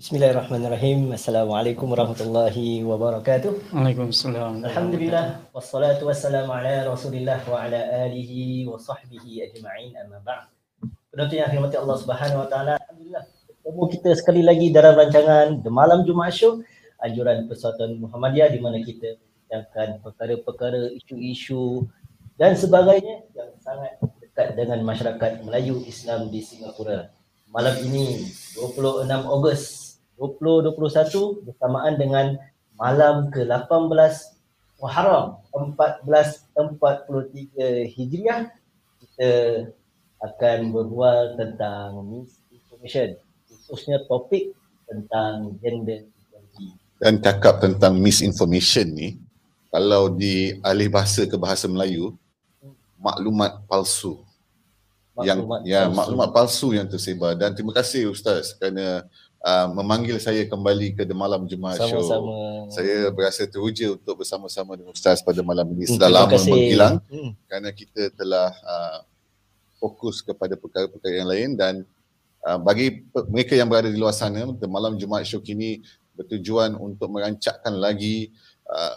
Bismillahirrahmanirrahim. Assalamualaikum warahmatullahi wabarakatuh. Waalaikumsalam. Alhamdulillah wassalatu wassalamu ala Rasulillah wa ala alihi wa sahbihi ajma'in amma ba'd. Penonton yang dirahmati Allah Subhanahu wa taala, alhamdulillah bertemu kita sekali lagi dalam rancangan The Malam Jumaat Show anjuran Persatuan Muhammadiyah di mana kita akan perkara-perkara isu-isu dan sebagainya yang sangat dekat dengan masyarakat Melayu Islam di Singapura. Malam ini 26 Ogos 2021 bersamaan dengan malam ke-18 Muharram 1443 Hijriah kita akan berbual tentang misinformation khususnya topik tentang gender dan cakap tentang misinformation ni kalau di alih bahasa ke bahasa Melayu maklumat palsu. Maklumat yang palsu. ya maklumat palsu yang tersebar. Dan terima kasih ustaz kerana uh, memanggil saya kembali ke The Malam Jumaat Show. Saya berasa teruja untuk bersama-sama dengan Ustaz pada malam ini. Hmm, Sudah lama menghilang hmm. kerana kita telah uh, fokus kepada perkara-perkara yang lain dan uh, bagi mereka yang berada di luar sana, The Malam Jumaat Show kini bertujuan untuk merancakkan lagi uh,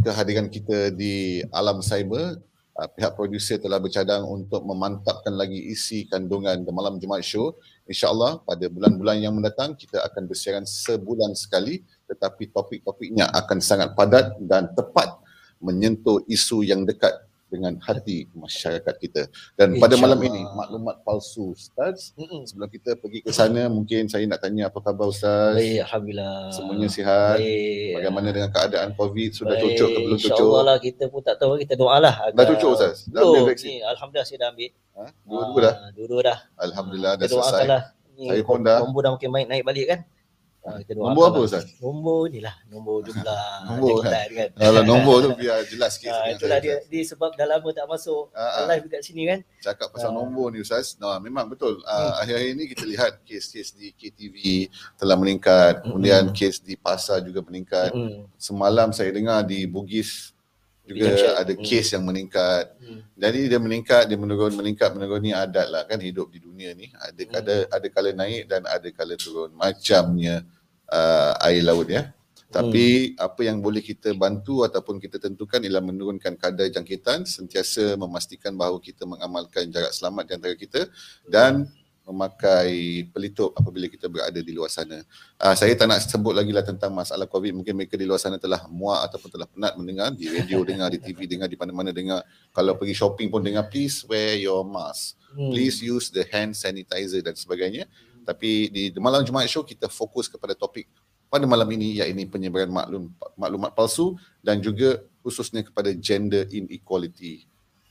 kehadiran kita di alam cyber uh, pihak produser telah bercadang untuk memantapkan lagi isi kandungan The Malam Jumaat Show. InsyaAllah pada bulan-bulan yang mendatang kita akan bersiaran sebulan sekali tetapi topik-topiknya akan sangat padat dan tepat menyentuh isu yang dekat dengan hati masyarakat kita. Dan pada malam ini maklumat palsu Ustaz. Mm-mm. Sebelum kita pergi ke sana mungkin saya nak tanya apa khabar Ustaz? Baik, alhamdulillah. Semuanya sihat. Baik. Bagaimana dengan keadaan COVID? Sudah Baik. cocok ke belum cocok? Insya-Allah lah kita pun tak tahu kita doalah agar Dah cocok Ustaz? Dah ambil vaksin? Ni, alhamdulillah saya dah ambil. Ha? Dua-dua dah. Ah, dua-dua dah. Alhamdulillah dah selesai. Saya pun dah. Nombor dah mungkin naik balik kan? Ha, nombor apa Ustaz? Nombor ni lah, nombor jumlah nombor kan? kan? Kalau nombor tu biar jelas sikit. Ha, itulah dia, dia sebab dah lama tak masuk ha, live dekat sini kan. Cakap pasal ha. nombor ni Ustaz, nah, memang betul. Hmm. akhir-akhir ni kita lihat kes-kes di KTV telah meningkat, hmm. kemudian kes di pasar juga meningkat. Hmm. Semalam saya dengar di Bugis juga ada hmm. kes yang meningkat. Hmm. Jadi dia meningkat, dia menurun, meningkat, menurun ni adat lah kan hidup di dunia ni. Ada hmm. ada ada kala naik dan ada kala turun. Macamnya uh, air laut ya. Tapi hmm. apa yang boleh kita bantu ataupun kita tentukan ialah menurunkan kadar jangkitan, sentiasa memastikan bahawa kita mengamalkan jarak selamat di antara kita dan memakai pelitup apabila kita berada di luar sana. Uh, saya tak nak sebut lagi lah tentang masalah COVID. Mungkin mereka di luar sana telah muak ataupun telah penat mendengar di radio, dengar di TV, dengar di mana-mana, dengar. Kalau pergi shopping pun dengar, please wear your mask. Hmm. Please use the hand sanitizer dan sebagainya. Tapi di malam Jumaat Show kita fokus kepada topik pada malam ini iaitu penyebaran maklum, maklumat palsu dan juga khususnya kepada gender inequality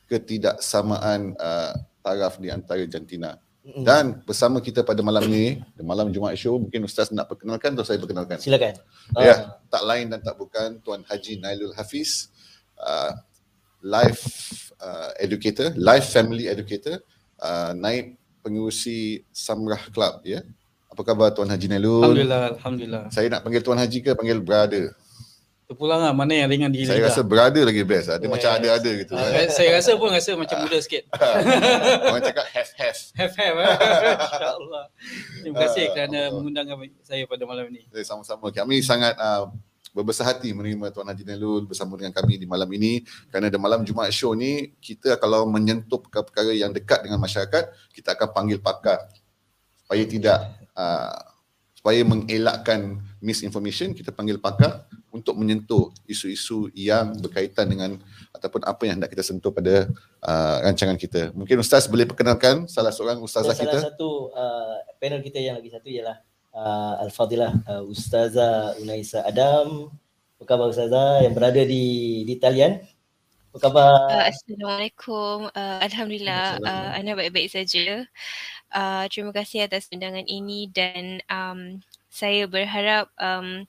ketidaksamaan uh, taraf di antara jantina. Dan bersama kita pada malam di malam Jumaat Show, mungkin Ustaz nak perkenalkan atau saya perkenalkan? Silakan. Ya, uh. tak lain dan tak bukan Tuan Haji Nailul Hafiz, uh, life uh, educator, life family educator, uh, naib pengurusi Samrah Club. Ya. Apa khabar Tuan Haji Nailul? Alhamdulillah, Alhamdulillah. Saya nak panggil Tuan Haji ke panggil brother? Terpulang lah mana yang ringan diri Saya rasa brother lagi best lah. Dia yes. macam ada-ada gitu. Uh, kan? Saya rasa pun rasa macam muda sikit. Orang cakap have-have. Have-have. InsyaAllah. Terima kasih uh, kerana Allah. mengundangkan saya pada malam ini. Eh, sama-sama. Kami sangat uh, berbesar hati menerima Tuan Haji Nelul bersama dengan kami di malam ini. Kerana di malam Jumaat Show ni, kita kalau menyentuh perkara yang dekat dengan masyarakat, kita akan panggil pakar. Supaya tidak... Uh, supaya mengelakkan misinformation kita panggil pakar untuk menyentuh isu-isu yang berkaitan dengan ataupun apa yang hendak kita sentuh pada uh, rancangan kita. Mungkin ustaz boleh perkenalkan salah seorang ustazah salah kita. Salah satu uh, panel kita yang lagi satu ialah uh, Al-Fadilah uh, Ustazah Unaisa Adam. Apa khabar ustazah yang berada di di talian? Apa khabar? Uh, Assalamualaikum. Uh, Alhamdulillah uh, anda baik-baik saja. Uh, terima kasih atas undangan ini dan um, saya berharap um,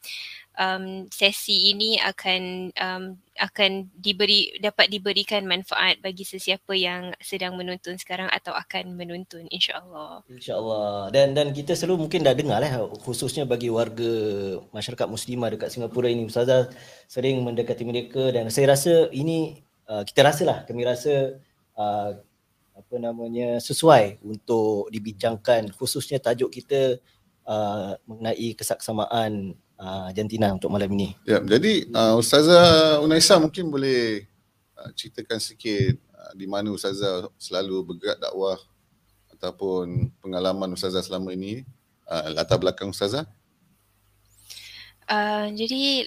um, sesi ini akan um, akan diberi dapat diberikan manfaat bagi sesiapa yang sedang menonton sekarang atau akan menonton insyaallah. Insyaallah. Dan dan kita selalu mungkin dah dengar lah khususnya bagi warga masyarakat muslimah dekat Singapura ini ustazah sering mendekati mereka dan saya rasa ini uh, kita rasalah kami rasa uh, apa namanya sesuai untuk dibincangkan khususnya tajuk kita uh, mengenai kesaksamaan uh, jantina untuk malam ini. Ya, jadi uh, Ustazah Unaisa mungkin boleh uh, ceritakan sikit uh, di mana Ustazah selalu bergerak dakwah ataupun pengalaman Ustazah selama ini, uh, latar belakang Ustazah. Uh, jadi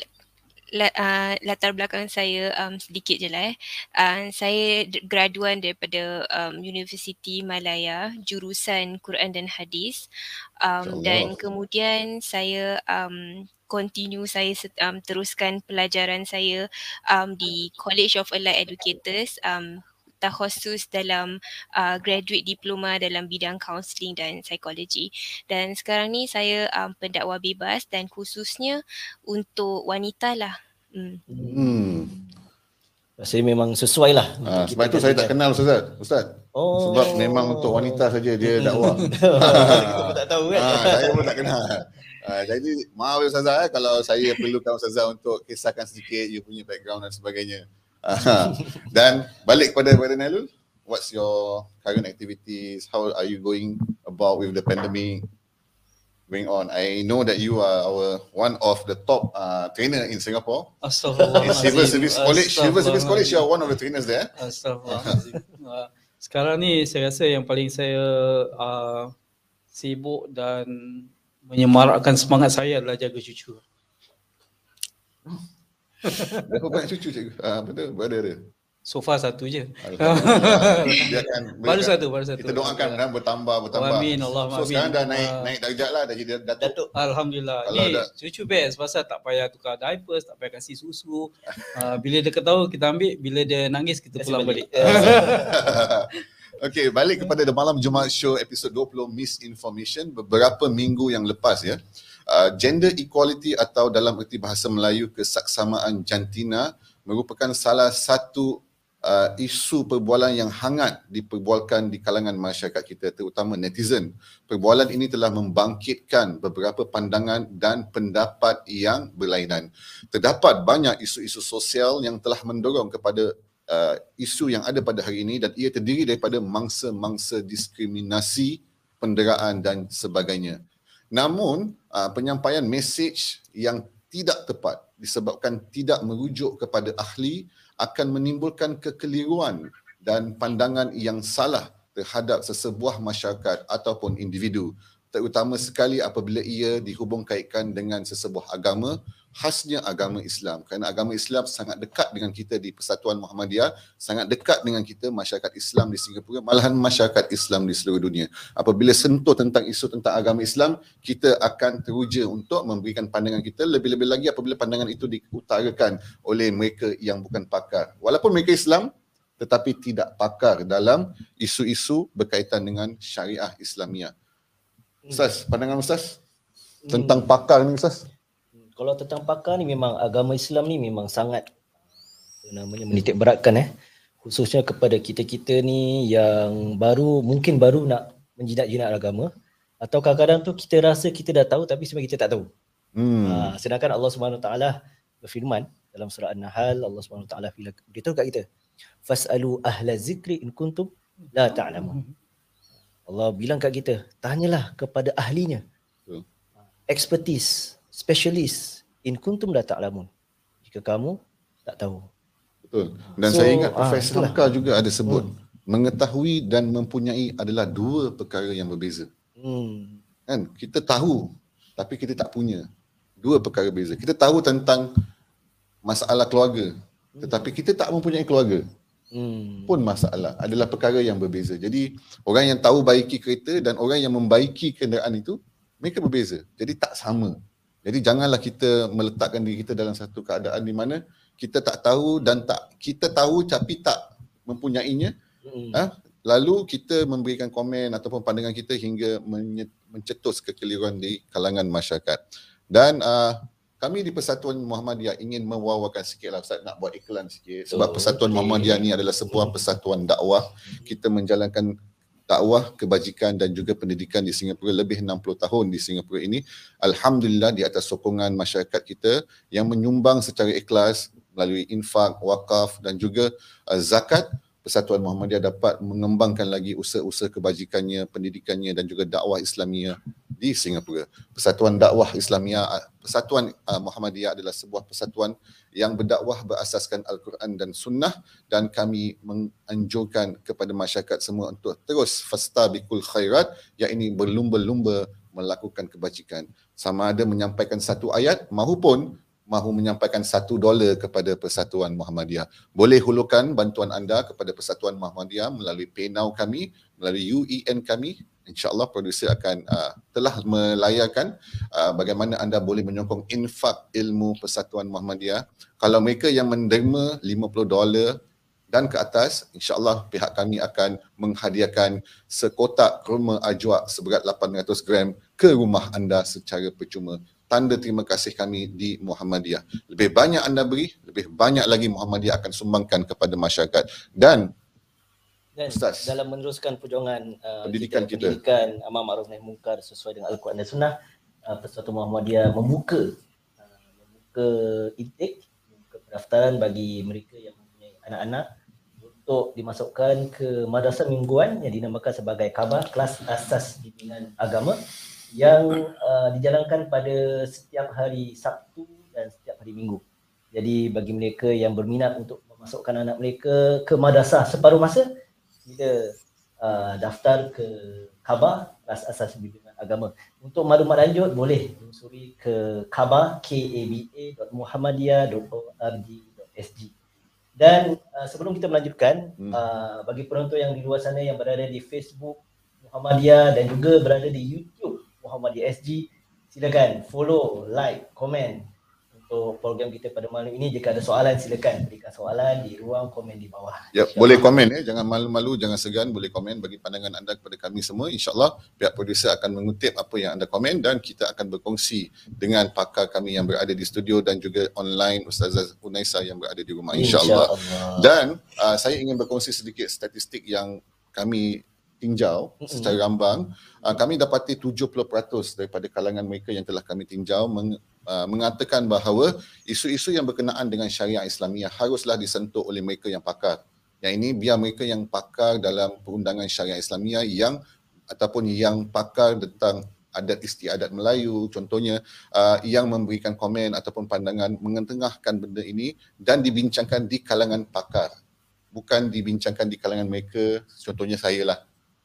uh, latar belakang saya um, sedikit je lah eh. Uh, saya graduan daripada um, Universiti Malaya jurusan Quran dan Hadis um, dan kemudian saya um, continue saya um, teruskan pelajaran saya um, di College of Allied Educators um, khusus dalam uh, graduate diploma dalam bidang counselling dan psikologi dan sekarang ni saya um, pendakwa bebas dan khususnya untuk wanita lah. Hmm. hmm. Saya memang sesuai lah. Ha, sebab itu saya tak kenal Ustaz. Ustaz. Oh. Sebab memang untuk wanita saja dia dakwah. kita pun tak tahu kan. Ha, saya pun tak kenal. Ha, jadi maaf Ustazah eh, kalau saya perlukan Ustazah untuk kisahkan sedikit you punya background dan sebagainya. Dan balik kepada Brother Nailul, what's your current activities? How are you going about with the pandemic going on? I know that you are our one of the top uh, trainer in Singapore. Astagfirullah. In Civil Service College, Civil Service College, you are one of the trainers there. Astagfirullah. Sekarang ni saya rasa yang paling saya uh, sibuk dan menyemarakkan semangat saya adalah jaga cucu. Berapa banyak cucu cikgu? Ah, betul, berada ada. So far satu je. Dia akan baru satu, baru satu. Kita doakan kan bertambah, bertambah. Amin, Allah So sekarang dah naik uh, naik darjat lah, dah jadi datuk. datuk. Alhamdulillah. Kalau Ni dah, cucu best pasal tak payah tukar diapers, tak payah kasih susu. Uh, bila dia ketahu kita ambil, bila dia nangis kita pulang balik. okay, balik kepada The Malam Jumaat Show episod 20 Misinformation beberapa minggu yang lepas ya. Uh, gender equality atau dalam erti bahasa Melayu kesaksamaan jantina merupakan salah satu uh, isu perbualan yang hangat diperbualkan di kalangan masyarakat kita terutama netizen. Perbualan ini telah membangkitkan beberapa pandangan dan pendapat yang berlainan. Terdapat banyak isu-isu sosial yang telah mendorong kepada uh, isu yang ada pada hari ini dan ia terdiri daripada mangsa-mangsa diskriminasi, penderaan dan sebagainya. Namun uh, penyampaian mesej yang tidak tepat disebabkan tidak merujuk kepada ahli akan menimbulkan kekeliruan dan pandangan yang salah terhadap sesebuah masyarakat ataupun individu terutama sekali apabila ia dihubung kaitkan dengan sesebuah agama khasnya agama Islam. Kerana agama Islam sangat dekat dengan kita di Persatuan Muhammadiyah sangat dekat dengan kita masyarakat Islam di Singapura malahan masyarakat Islam di seluruh dunia. Apabila sentuh tentang isu tentang agama Islam kita akan teruja untuk memberikan pandangan kita lebih-lebih lagi apabila pandangan itu diutarakan oleh mereka yang bukan pakar. Walaupun mereka Islam tetapi tidak pakar dalam isu-isu berkaitan dengan syariah Islamiah. Ustaz, pandangan Ustaz tentang pakar ni Ustaz kalau tentang pakar ni memang agama Islam ni memang sangat namanya menitik beratkan eh khususnya kepada kita-kita ni yang baru mungkin baru nak menjinak-jinak agama atau kadang-kadang tu kita rasa kita dah tahu tapi sebenarnya kita tak tahu. Hmm. Ha, sedangkan Allah Subhanahu taala berfirman dalam surah An-Nahl Allah Subhanahu taala beritahu kat kita fasalu ahla zikri in kuntum la ta'lamun. Allah bilang kat kita tanyalah kepada ahlinya. Expertise specialist in kuntum la ta'lamun. Jika kamu tak tahu. Betul. Dan so, saya ingat ah, Profesor ah, Hamka juga ada sebut hmm. mengetahui dan mempunyai adalah dua perkara yang berbeza. Hmm. Kan? Kita tahu tapi kita tak punya. Dua perkara berbeza. Kita tahu tentang masalah keluarga tetapi kita tak mempunyai keluarga. Hmm. pun masalah adalah perkara yang berbeza. Jadi orang yang tahu baiki kereta dan orang yang membaiki kenderaan itu mereka berbeza. Jadi tak sama. Jadi janganlah kita meletakkan diri kita dalam satu keadaan di mana kita tak tahu dan tak kita tahu tapi tak mempunyainya. Hmm. Ha? Lalu kita memberikan komen ataupun pandangan kita hingga mencetus kekeliruan di kalangan masyarakat. Dan uh, kami di Persatuan Muhammadiyah ingin mewawakan sikit lah Ustaz nak buat iklan sikit sebab oh, Persatuan okay. Muhammadiyah ni adalah sebuah persatuan dakwah. Kita menjalankan dakwah, kebajikan dan juga pendidikan di Singapura lebih 60 tahun di Singapura ini. Alhamdulillah di atas sokongan masyarakat kita yang menyumbang secara ikhlas melalui infak, wakaf dan juga uh, zakat Persatuan Muhammadiyah dapat mengembangkan lagi usaha-usaha kebajikannya, pendidikannya dan juga dakwah Islamiah di Singapura. Persatuan Dakwah Islamiah, Persatuan uh, Muhammadiyah adalah sebuah persatuan yang berdakwah berasaskan Al-Quran dan Sunnah dan kami menganjurkan kepada masyarakat semua untuk terus fastabikul khairat yang ini berlumba-lumba melakukan kebajikan. Sama ada menyampaikan satu ayat mahupun mahu menyampaikan satu dolar kepada Persatuan Muhammadiyah. Boleh hulurkan bantuan anda kepada Persatuan Muhammadiyah melalui PayNow kami, melalui UEN kami. InsyaAllah produser akan uh, telah melayarkan uh, bagaimana anda boleh menyokong infak ilmu Persatuan Muhammadiyah. Kalau mereka yang menerima 50 dolar dan ke atas, insyaAllah pihak kami akan menghadiahkan sekotak kurma ajwa seberat 800 gram ke rumah anda secara percuma tanda terima kasih kami di Muhammadiyah. Lebih banyak anda beri, lebih banyak lagi Muhammadiyah akan sumbangkan kepada masyarakat. Dan dan Ustaz, dalam meneruskan perjuangan uh, pendidikan kita, pendidikan amar ma'ruf nahi munkar sesuai dengan Al-Quran dan Sunnah, uh, Persatuan Muhammadiyah membuka uh, membuka intake, membuka pendaftaran bagi mereka yang mempunyai anak-anak untuk dimasukkan ke madrasah mingguan yang dinamakan sebagai khabar kelas asas bimbingan agama yang uh, dijalankan pada setiap hari Sabtu dan setiap hari Minggu. Jadi bagi mereka yang berminat untuk memasukkan anak mereka ke madrasah separuh masa, kita uh, daftar ke khabar ras asas bimbingan agama. Untuk maklumat lanjut boleh menyusuri ke khabar kaba.muhammadiyah.org.sg. Dan uh, sebelum kita melanjutkan, hmm. uh, bagi penonton yang di luar sana yang berada di Facebook Muhammadiyah dan juga berada di YouTube Muhammadiyah SG silakan follow, like, komen untuk program kita pada malam ini jika ada soalan silakan berikan soalan di ruang komen di bawah. Ya, boleh komen ya, jangan malu-malu, jangan segan, boleh komen bagi pandangan anda kepada kami semua. Insyaallah pihak produser akan mengutip apa yang anda komen dan kita akan berkongsi dengan pakar kami yang berada di studio dan juga online Ustazah Unaisa yang berada di rumah insyaallah. Insya dan uh, saya ingin berkongsi sedikit statistik yang kami tinjau mm-hmm. secara rambang. Uh, kami dapati 70% daripada kalangan mereka yang telah kami tinjau meng, uh, mengatakan bahawa isu-isu yang berkenaan dengan syariah Islamiah haruslah disentuh oleh mereka yang pakar. Yang ini biar mereka yang pakar dalam perundangan syariah Islamiah yang ataupun yang pakar tentang adat istiadat Melayu contohnya uh, yang memberikan komen ataupun pandangan mengetengahkan benda ini dan dibincangkan di kalangan pakar. Bukan dibincangkan di kalangan mereka contohnya saya lah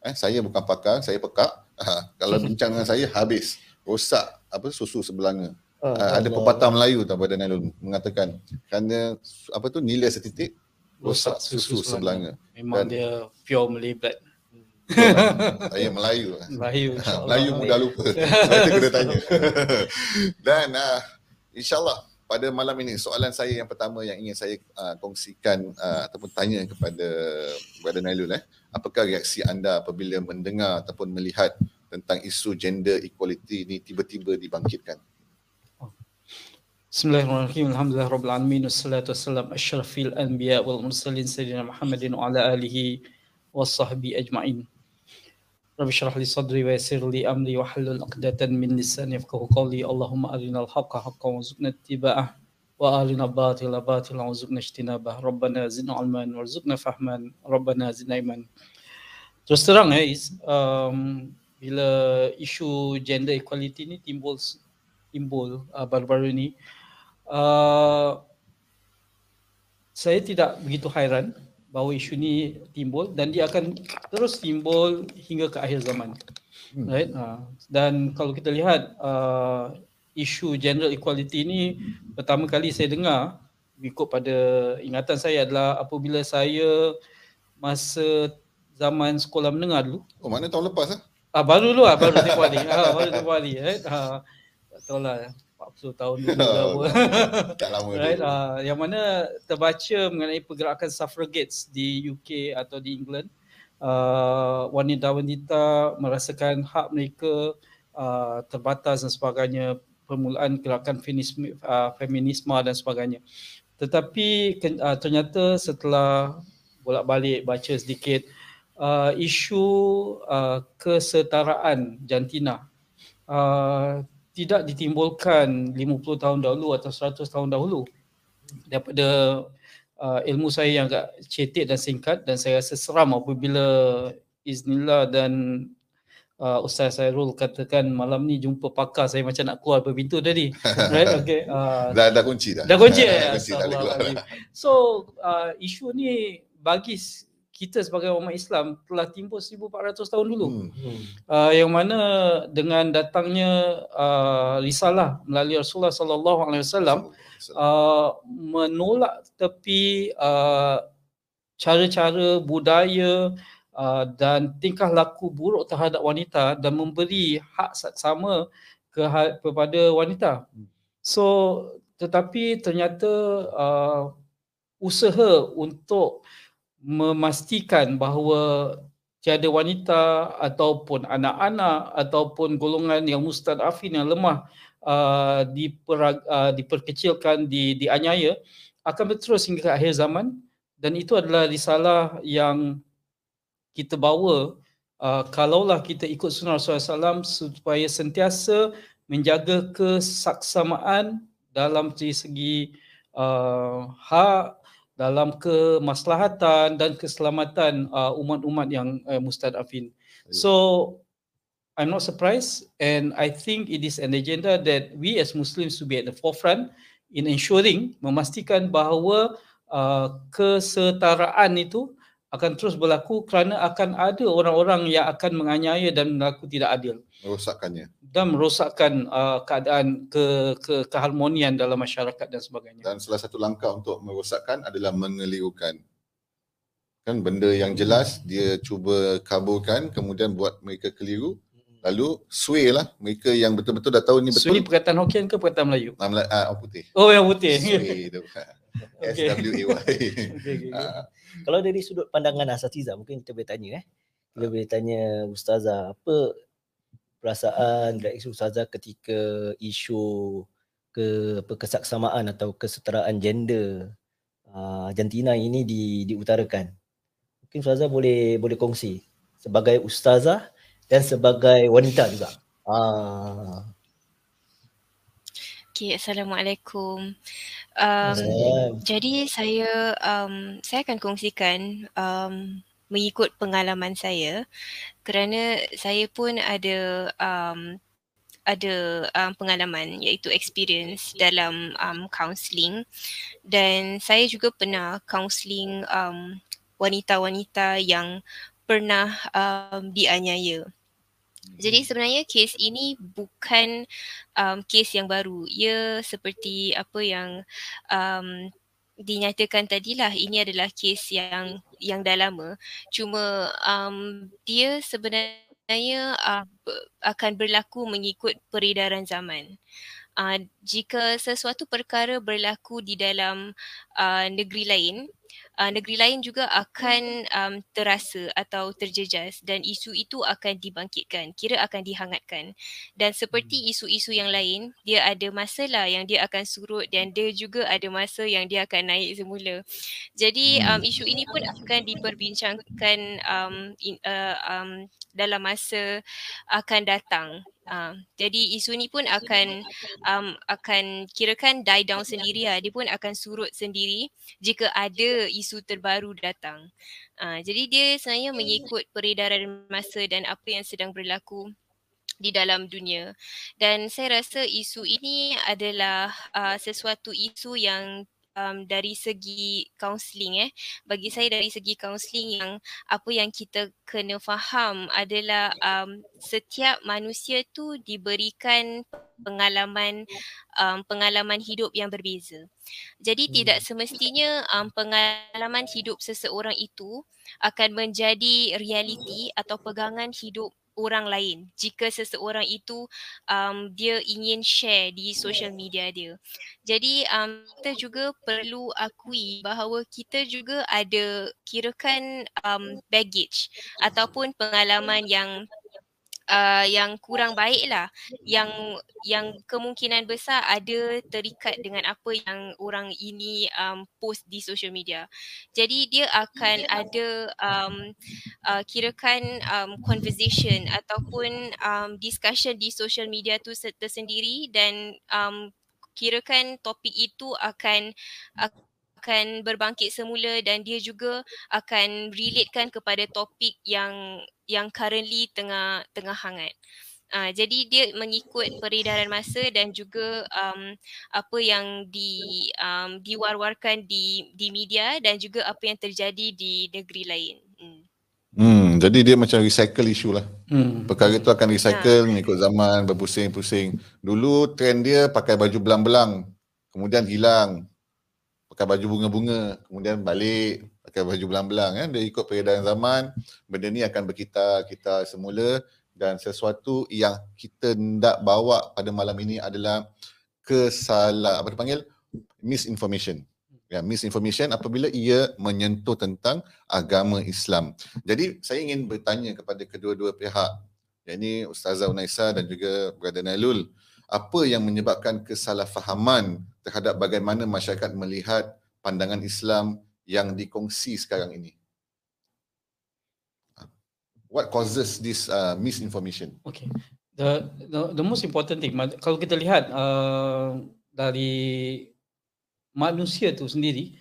Eh, saya bukan pakar, saya pekak. Ha, kalau bincang dengan saya habis, rosak apa susu sebelanga. Uh, uh, ada pepatah Melayu tak pada Nailul mengatakan kerana apa tu nilai setitik rosak susu, susu sebelanga. Memang Dan, dia pure Malay blood. saya Melayu. Melayu. Melayu mudah lupa. saya kena tanya. Dan uh, insyaAllah pada malam ini soalan saya yang pertama yang ingin saya uh, kongsikan uh, ataupun tanya kepada Brother Nailul eh apakah reaksi anda apabila mendengar ataupun melihat tentang isu gender equality ini tiba-tiba dibangkitkan Bismillahirrahmanirrahim. Alhamdulillah rabbil alamin wassalatu wassalam asyrafil anbiya wal mursalin sayyidina Muhammadin wa ala alihi washabbi ajmain. Yassir li amri wa halul aqdatan min lisani yafqahu qawli. Allahumma arinal haqqa haqqan wa zukna ittiba'ah wa arina batila batila wa zukna ijtinabah. Rabbana zidna ilman warzuqna fahman. Rabbana zidna iman. Terus terang ya, is, um, bila isu gender equality ni timbul timbul uh, baru-baru ni uh, saya tidak begitu hairan bahawa isu ni timbul dan dia akan terus timbul hingga ke akhir zaman. Hmm. Right? Uh, dan kalau kita lihat uh, isu gender equality ni pertama kali saya dengar ikut pada ingatan saya adalah apabila saya masa zaman sekolah menengah dulu. Oh mana tahun lepas ah? Ah baru dulu ah baru tempoh hari. Ah baru tempoh hari right? Ah tahulah 40 tahun dulu oh, tak lama. Right? Uh, yang mana terbaca mengenai pergerakan suffragettes di UK atau di England uh, wanita-wanita merasakan hak mereka uh, terbatas dan sebagainya permulaan gerakan feminisme, uh, feminisme dan sebagainya. Tetapi uh, ternyata setelah bolak-balik baca sedikit uh, isu uh, kesetaraan jantina uh, tidak ditimbulkan 50 tahun dahulu atau 100 tahun dahulu daripada uh, ilmu saya yang agak cetek dan singkat dan saya rasa seram apabila Iznillah dan uh, Ustaz Sairul katakan malam ni jumpa pakar saya macam nak keluar dari pintu tadi. right? Okay. Uh, dah, dah kunci dah. Dah kunci ya. kunci, dah keluar. So uh, isu ni bagi kita sebagai umat Islam telah timbul 1400 tahun dulu. Hmm. Uh, yang mana dengan datangnya uh, risalah melalui Rasulullah sallallahu alaihi wasallam uh, menolak tepi uh, cara-cara budaya uh, dan tingkah laku buruk terhadap wanita dan memberi hak sama ke kepada wanita. Hmm. So tetapi ternyata uh, usaha untuk memastikan bahawa tiada wanita ataupun anak-anak ataupun golongan yang mustadafin yang lemah uh, uh, diperkecilkan di dianiaya akan berterus hingga ke akhir zaman. Dan itu adalah risalah yang kita bawa uh, kalaulah kita ikut sunnah Rasulullah SAW supaya sentiasa menjaga kesaksamaan dalam segi uh, hak dalam kemaslahatan dan keselamatan uh, umat-umat yang uh, mustadafin. So I'm not surprised and I think it is an agenda that we as Muslims to be at the forefront in ensuring memastikan bahawa uh, kesetaraan itu akan terus berlaku kerana akan ada orang-orang yang akan menganiaya dan berlaku tidak adil. Merosakkannya dan merosakkan uh, keadaan ke, ke keharmonian dalam masyarakat dan sebagainya. Dan salah satu langkah untuk merosakkan adalah mengelirukan. Kan benda yang jelas dia cuba kaburkan kemudian buat mereka keliru. Lalu sway lah mereka yang betul-betul dah tahu ni betul. Sway perkataan Hokkien ke perkataan Melayu? Ah, Melayu, ah, putih. Oh yang putih. Sway tu. S-W-A-Y. Ah. Kalau dari sudut pandangan Asatiza mungkin kita boleh tanya eh. Kita boleh tanya Ustazah apa perasaan reaksi ustazah ketika isu ke apa kesaksamaan atau kesetaraan gender uh, jantina ini di diutarakan. Mungkin ustazah boleh boleh kongsi sebagai ustazah dan sebagai wanita juga. Ah. Okay, Assalamualaikum. Um, jadi saya um, saya akan kongsikan um, mengikut pengalaman saya kerana saya pun ada um, ada um, pengalaman iaitu experience dalam um, counselling dan saya juga pernah counselling um, wanita-wanita yang pernah um, dianiaya. Jadi sebenarnya kes ini bukan um, kes yang baru. Ia seperti apa yang um, dinyatakan tadilah ini adalah kes yang yang dah lama. Cuma um, dia sebenarnya uh, akan berlaku mengikut peredaran zaman. Uh, jika sesuatu perkara berlaku di dalam uh, negeri lain uh, negeri lain juga akan um, terasa atau terjejas dan isu itu akan dibangkitkan, kira akan dihangatkan. Dan seperti hmm. isu-isu yang lain, dia ada masalah yang dia akan surut dan dia juga ada masa yang dia akan naik semula. Jadi um, isu ini pun akan diperbincangkan um, in, uh, um, dalam masa akan datang Uh, jadi isu ni pun akan um, akan kirakan die down sendiri lah. Dia pun akan surut sendiri jika ada isu terbaru datang. Uh, jadi dia sebenarnya mengikut peredaran masa dan apa yang sedang berlaku di dalam dunia. Dan saya rasa isu ini adalah uh, sesuatu isu yang um, dari segi counselling eh bagi saya dari segi counselling yang apa yang kita kena faham adalah um, setiap manusia tu diberikan pengalaman um, pengalaman hidup yang berbeza. Jadi hmm. tidak semestinya um, pengalaman hidup seseorang itu akan menjadi realiti atau pegangan hidup orang lain jika seseorang itu um, dia ingin share di social media dia. Jadi um, kita juga perlu akui bahawa kita juga ada kirakan um, baggage ataupun pengalaman yang uh, yang kurang baik lah yang yang kemungkinan besar ada terikat dengan apa yang orang ini um, post di social media. Jadi dia akan ada um, uh, kirakan um, conversation ataupun um, discussion di social media tu tersendiri dan um, kirakan topik itu akan akan berbangkit semula dan dia juga akan relatekan kepada topik yang yang currently tengah tengah hangat. Uh, jadi dia mengikut peredaran masa dan juga um, apa yang di um, diwar-warkan di di media dan juga apa yang terjadi di negeri lain. Hmm. Hmm, jadi dia macam recycle isu lah. Hmm. Perkara tu akan recycle ya. mengikut zaman berpusing-pusing. Dulu trend dia pakai baju belang-belang. Kemudian hilang. Pakai baju bunga-bunga. Kemudian balik pakai baju belang-belang. Kan? Dia ikut peredaran zaman. Benda ni akan berkitar-kitar semula dan sesuatu yang kita hendak bawa pada malam ini adalah kesalah apa dipanggil misinformation ya misinformation apabila ia menyentuh tentang agama Islam. Jadi saya ingin bertanya kepada kedua-dua pihak yakni Ustazah Unaisa dan juga Brother Nailul apa yang menyebabkan kesalahfahaman terhadap bagaimana masyarakat melihat pandangan Islam yang dikongsi sekarang ini? what causes this uh, misinformation? Okay. The, the the most important thing kalau kita lihat uh, dari manusia tu sendiri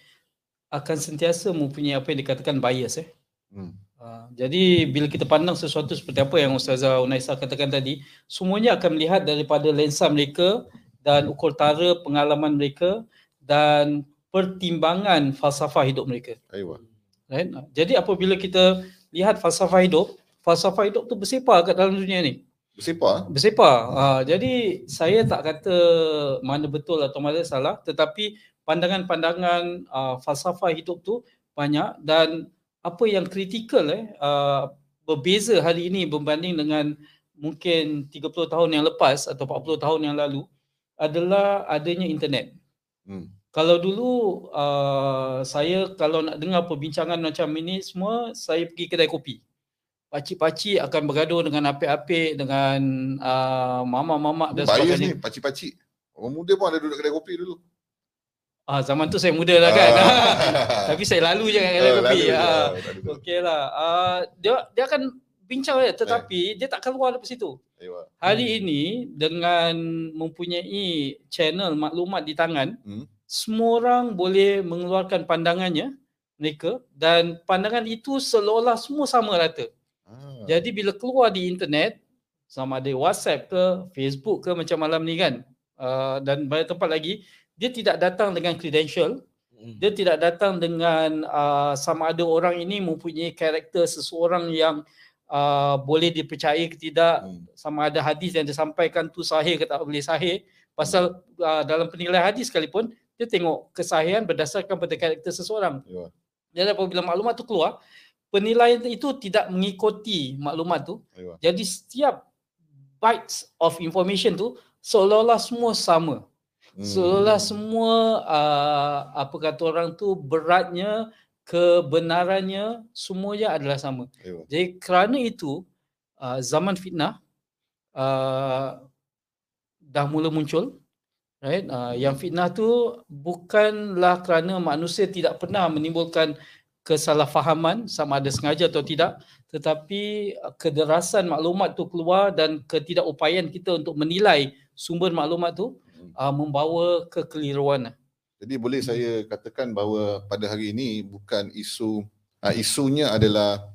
akan sentiasa mempunyai apa yang dikatakan bias eh. Hmm. Uh, jadi bila kita pandang sesuatu seperti apa yang Ustazah Unaisa katakan tadi, semuanya akan melihat daripada lensa mereka dan ukur tara pengalaman mereka dan pertimbangan falsafah hidup mereka. Aywa. Right? Jadi apabila kita lihat falsafah hidup, falsafah hidup tu bersepar kat dalam dunia ni. Bersepar? Bersepar. Ha, jadi saya tak kata mana betul atau mana salah tetapi pandangan-pandangan uh, falsafah hidup tu banyak dan apa yang kritikal eh uh, berbeza hari ini berbanding dengan mungkin 30 tahun yang lepas atau 40 tahun yang lalu adalah adanya internet. Hmm. Kalau dulu uh, saya kalau nak dengar perbincangan macam ini semua saya pergi kedai kopi. Pakcik-pakcik akan bergaduh dengan apik-apik dengan uh, mama-mama dan Bahaya sebagainya. ni pakcik-pakcik. Orang muda pun ada duduk kedai kopi dulu. Ah zaman tu saya muda lah kan. Ah. Tapi saya lalu je kat kedai oh, kopi. Ah. Okeylah. Ah dia dia akan bincang je tetapi eh. dia tak keluar dari situ. Hari hmm. ini dengan mempunyai channel maklumat di tangan, hmm semua orang boleh mengeluarkan pandangannya mereka dan pandangan itu seolah-olah semua sama rata. Ah. Jadi bila keluar di internet sama ada WhatsApp ke Facebook ke macam malam ni kan uh, dan banyak tempat lagi dia tidak datang dengan credential hmm. dia tidak datang dengan uh, sama ada orang ini mempunyai karakter seseorang yang uh, boleh dipercayai ke tidak hmm. sama ada hadis yang disampaikan tu sahih ke tak boleh sahih pasal uh, dalam penilaian hadis sekalipun dia tengok kesahihan berdasarkan pada karakter seseorang. Ya. Jadi apabila maklumat tu keluar, penilaian itu tidak mengikuti maklumat tu. Ya. Jadi setiap bytes of information tu seolah-olah semua sama. Hmm. Seolah semua uh, apa kata orang tu beratnya kebenarannya semuanya adalah sama. Ya. Jadi kerana itu uh, zaman fitnah uh, dah mula muncul Right? Uh, yang fitnah tu bukanlah kerana manusia tidak pernah menimbulkan kesalahfahaman sama ada sengaja atau tidak tetapi kederasan maklumat tu keluar dan ketidakupayaan kita untuk menilai sumber maklumat tu uh, membawa kekeliruan. Jadi boleh saya katakan bahawa pada hari ini bukan isu uh, isunya adalah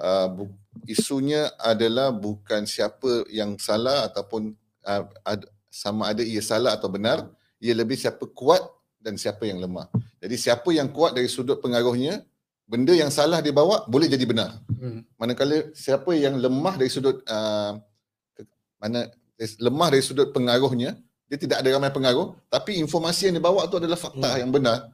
uh, bu, isunya adalah bukan siapa yang salah ataupun uh, ad, sama ada ia salah atau benar, ia lebih siapa kuat dan siapa yang lemah. Jadi siapa yang kuat dari sudut pengaruhnya, benda yang salah dia bawa boleh jadi benar. Hmm. Manakala siapa yang lemah dari sudut uh, mana lemah dari sudut pengaruhnya, dia tidak ada ramai pengaruh, tapi informasi yang dia bawa tu adalah fakta hmm. yang benar.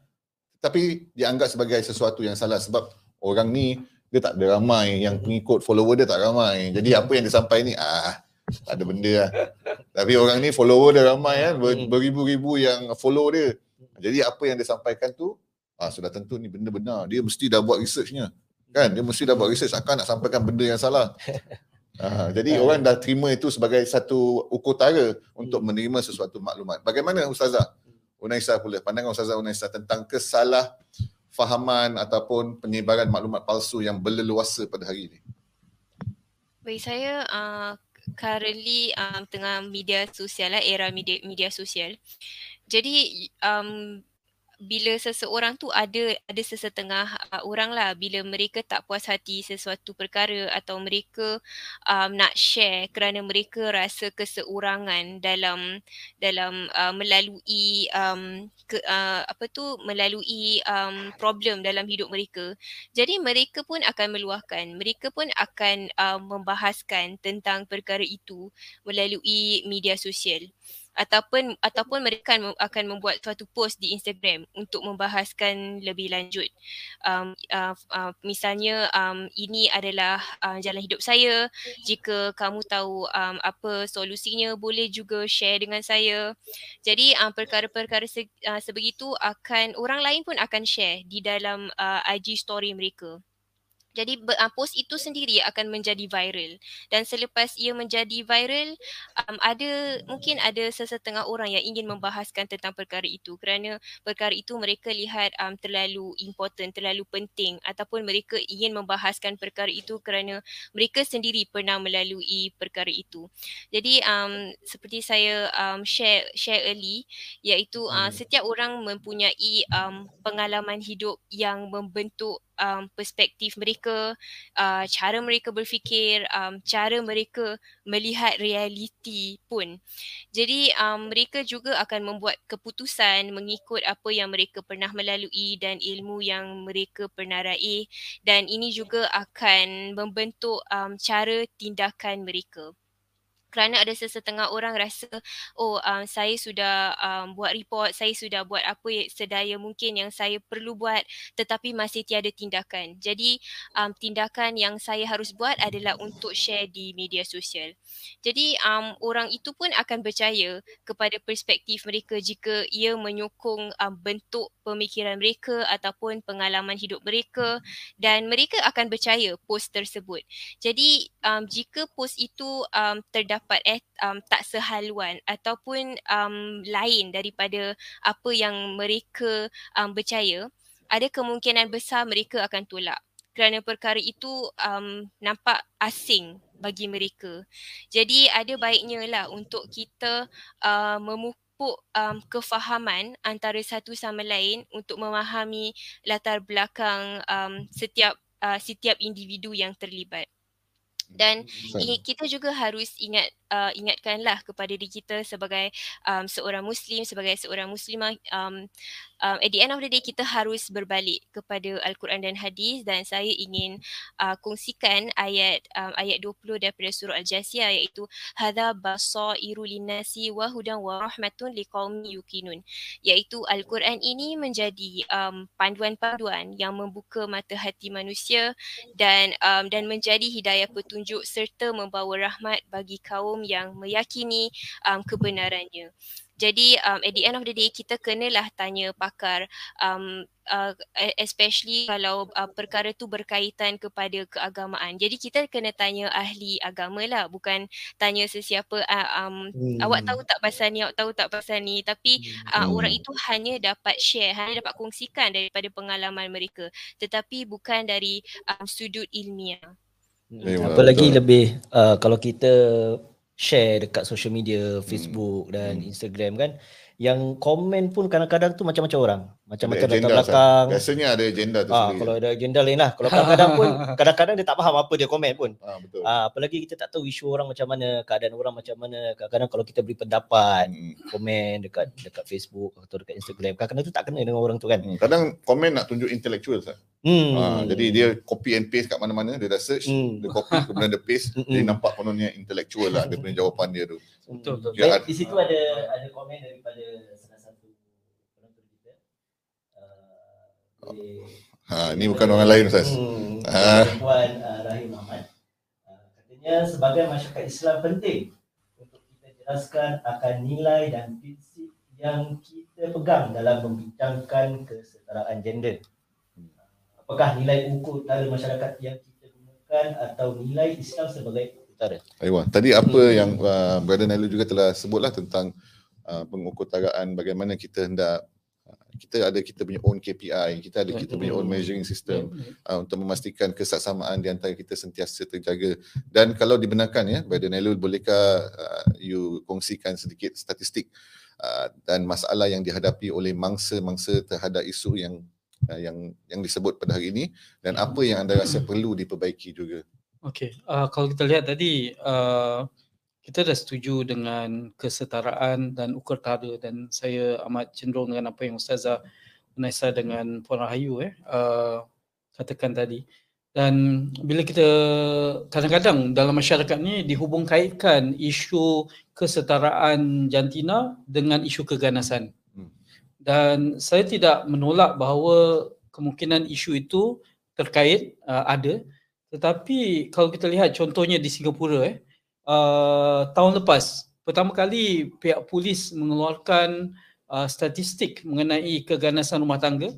Tapi dianggap sebagai sesuatu yang salah sebab orang ni dia tak ada ramai yang pengikut follower dia tak ramai. Jadi apa yang disampaikan ni ah tak ada benda lah. Tapi orang ni follower dia ramai kan, ber, hmm. beribu-ribu yang follow dia. Jadi apa yang dia sampaikan tu, ah sudah tentu ni benda benar. Dia mesti dah buat researchnya. Kan? Dia mesti dah buat research akan nak sampaikan benda yang salah. Ah, jadi orang dah terima itu sebagai satu ukur tara untuk hmm. menerima sesuatu maklumat. Bagaimana Ustazah Unaisa pula, pandangan Ustazah Unaisa tentang kesalah fahaman ataupun penyebaran maklumat palsu yang berleluasa pada hari ini? Bagi saya, uh, currently um, tengah media sosial lah, era media, media sosial. Jadi um, bila seseorang tu ada ada sesetengah uh, orang lah. Bila mereka tak puas hati sesuatu perkara atau mereka um, nak share kerana mereka rasa keseorangan dalam dalam uh, melalui um, ke, uh, apa tu melalui um, problem dalam hidup mereka. Jadi mereka pun akan meluahkan. Mereka pun akan uh, membahaskan tentang perkara itu melalui media sosial ataupun ataupun mereka akan membuat suatu post di Instagram untuk membahaskan lebih lanjut. Um, uh, uh, misalnya um, ini adalah uh, jalan hidup saya. Jika kamu tahu um, apa solusinya boleh juga share dengan saya. Jadi um, perkara-perkara se- uh, sebegitu akan orang lain pun akan share di dalam uh, IG story mereka. Jadi uh, post itu sendiri akan menjadi viral. Dan selepas ia menjadi viral um, ada mungkin ada sesetengah orang yang ingin membahaskan tentang perkara itu. Kerana perkara itu mereka lihat um, terlalu important, terlalu penting. Ataupun mereka ingin membahaskan perkara itu kerana mereka sendiri pernah melalui perkara itu. Jadi um, seperti saya um, share share early iaitu uh, setiap orang mempunyai um, pengalaman hidup yang membentuk um, perspektif mereka, uh, cara mereka berfikir, um, cara mereka melihat realiti pun. Jadi um, mereka juga akan membuat keputusan mengikut apa yang mereka pernah melalui dan ilmu yang mereka pernah raih dan ini juga akan membentuk um, cara tindakan mereka kerana ada sesetengah orang rasa oh um, saya sudah um, buat report saya sudah buat apa sedaya mungkin yang saya perlu buat tetapi masih tiada tindakan. Jadi um, tindakan yang saya harus buat adalah untuk share di media sosial. Jadi um, orang itu pun akan percaya kepada perspektif mereka jika ia menyokong um, bentuk pemikiran mereka ataupun pengalaman hidup mereka dan mereka akan percaya post tersebut. Jadi um, jika post itu um, terdapat dapat eh um, tak sehaluan ataupun um, lain daripada apa yang mereka um, percaya ada kemungkinan besar mereka akan tolak kerana perkara itu um, nampak asing bagi mereka. Jadi ada baiknya lah untuk kita uh, memupuk um, kefahaman antara satu sama lain untuk memahami latar belakang um, setiap uh, setiap individu yang terlibat. Dan kita juga harus ingat uh, ingatkanlah kepada diri kita sebagai um, seorang muslim sebagai seorang muslimah um, um, at the end of the day kita harus berbalik kepada al-Quran dan hadis dan saya ingin uh, kongsikan ayat um, ayat 20 daripada surah al-jasiyah iaitu hadza basairu linnasi wa hudan wa rahmatun liqaumin yuqinun iaitu al-Quran ini menjadi um, panduan-panduan yang membuka mata hati manusia dan um, dan menjadi hidayah petunjuk serta membawa rahmat bagi kaum yang meyakini um, kebenarannya. Jadi um, at the end of the day kita kenalah tanya pakar um, uh, especially kalau uh, perkara tu berkaitan kepada keagamaan. Jadi kita kena tanya ahli agama lah bukan tanya sesiapa uh, um, hmm. awak tahu tak pasal ni, awak tahu tak pasal ni tapi uh, hmm. orang itu hanya dapat share, hanya dapat kongsikan daripada pengalaman mereka tetapi bukan dari um, sudut ilmiah. Hmm. Apalagi lebih uh, kalau kita share dekat social media, hmm. Facebook hmm. dan hmm. Instagram kan yang komen pun kadang-kadang tu macam-macam orang. Macam-macam latar belakang. Biasanya ada agenda tu ah, Kalau ada agenda lain lah. Kalau kadang-kadang pun, kadang-kadang dia tak faham apa dia komen pun. Ah, betul. Ah, apalagi kita tak tahu isu orang macam mana, keadaan orang macam mana. Kadang-kadang kalau kita beri pendapat, hmm. komen dekat dekat Facebook atau dekat Instagram, kadang-kadang tu tak kena dengan orang tu kan. Hmm. Kadang komen nak tunjuk intellectual sah. Hmm. Ah, jadi dia copy and paste kat mana-mana, dia dah search, hmm. dia copy kemudian dia paste, hmm. dia nampak kononnya intellectual lah dia punya jawapan dia tu. Betul, betul. Ya, di situ ada ada komen daripada salah satu penonton kita. Uh, ha, ni bukan orang lain Ustaz. Hmm, ha. Puan uh, Rahim Ahmad. Uh, katanya sebagai masyarakat Islam penting untuk kita jelaskan akan nilai dan prinsip yang kita pegang dalam membincangkan kesetaraan gender. Apakah nilai ukur utara masyarakat yang kita gunakan atau nilai Islam sebagai utara. Aywa, tadi apa hmm. yang uh, Brother Nailu juga telah sebutlah tentang uh, pengukutaraan bagaimana kita hendak kita ada kita punya own KPI, kita ada kita punya own measuring system uh, untuk memastikan kesaksamaan di antara kita sentiasa terjaga. Dan kalau dibenarkan ya, Brother Nelul bolehkah uh, you kongsikan sedikit statistik uh, dan masalah yang dihadapi oleh mangsa-mangsa terhadap isu yang uh, yang yang disebut pada hari ini dan apa yang anda rasa perlu diperbaiki juga. Okey, uh, kalau kita lihat tadi uh, kita dah setuju dengan kesetaraan dan ukur tara dan saya amat cenderung dengan apa yang Ustazah Unaisa dengan Puan Rahayu eh, uh, katakan tadi. Dan bila kita kadang-kadang dalam masyarakat ni dihubung kaitkan isu kesetaraan jantina dengan isu keganasan. Hmm. Dan saya tidak menolak bahawa kemungkinan isu itu terkait uh, ada tetapi kalau kita lihat contohnya di Singapura eh uh, tahun lepas pertama kali pihak polis mengeluarkan uh, statistik mengenai keganasan rumah tangga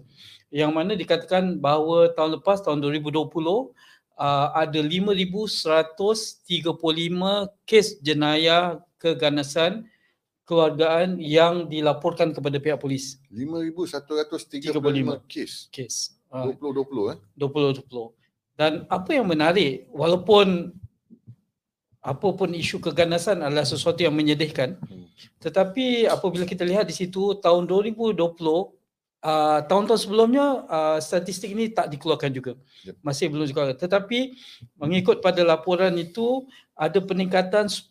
yang mana dikatakan bahawa tahun lepas tahun 2020 uh, ada 5135 kes jenayah keganasan keluargaan yang dilaporkan kepada pihak polis. 5135 kes. Kes. Uh, 2020 eh? 2020. Dan apa yang menarik walaupun apa pun isu keganasan adalah sesuatu yang menyedihkan. Hmm. Tetapi apabila kita lihat di situ tahun 2020 uh, tahun-tahun sebelumnya uh, statistik ini tak dikeluarkan juga. Yep. Masih belum dikeluarkan. Tetapi mengikut pada laporan itu ada peningkatan 10%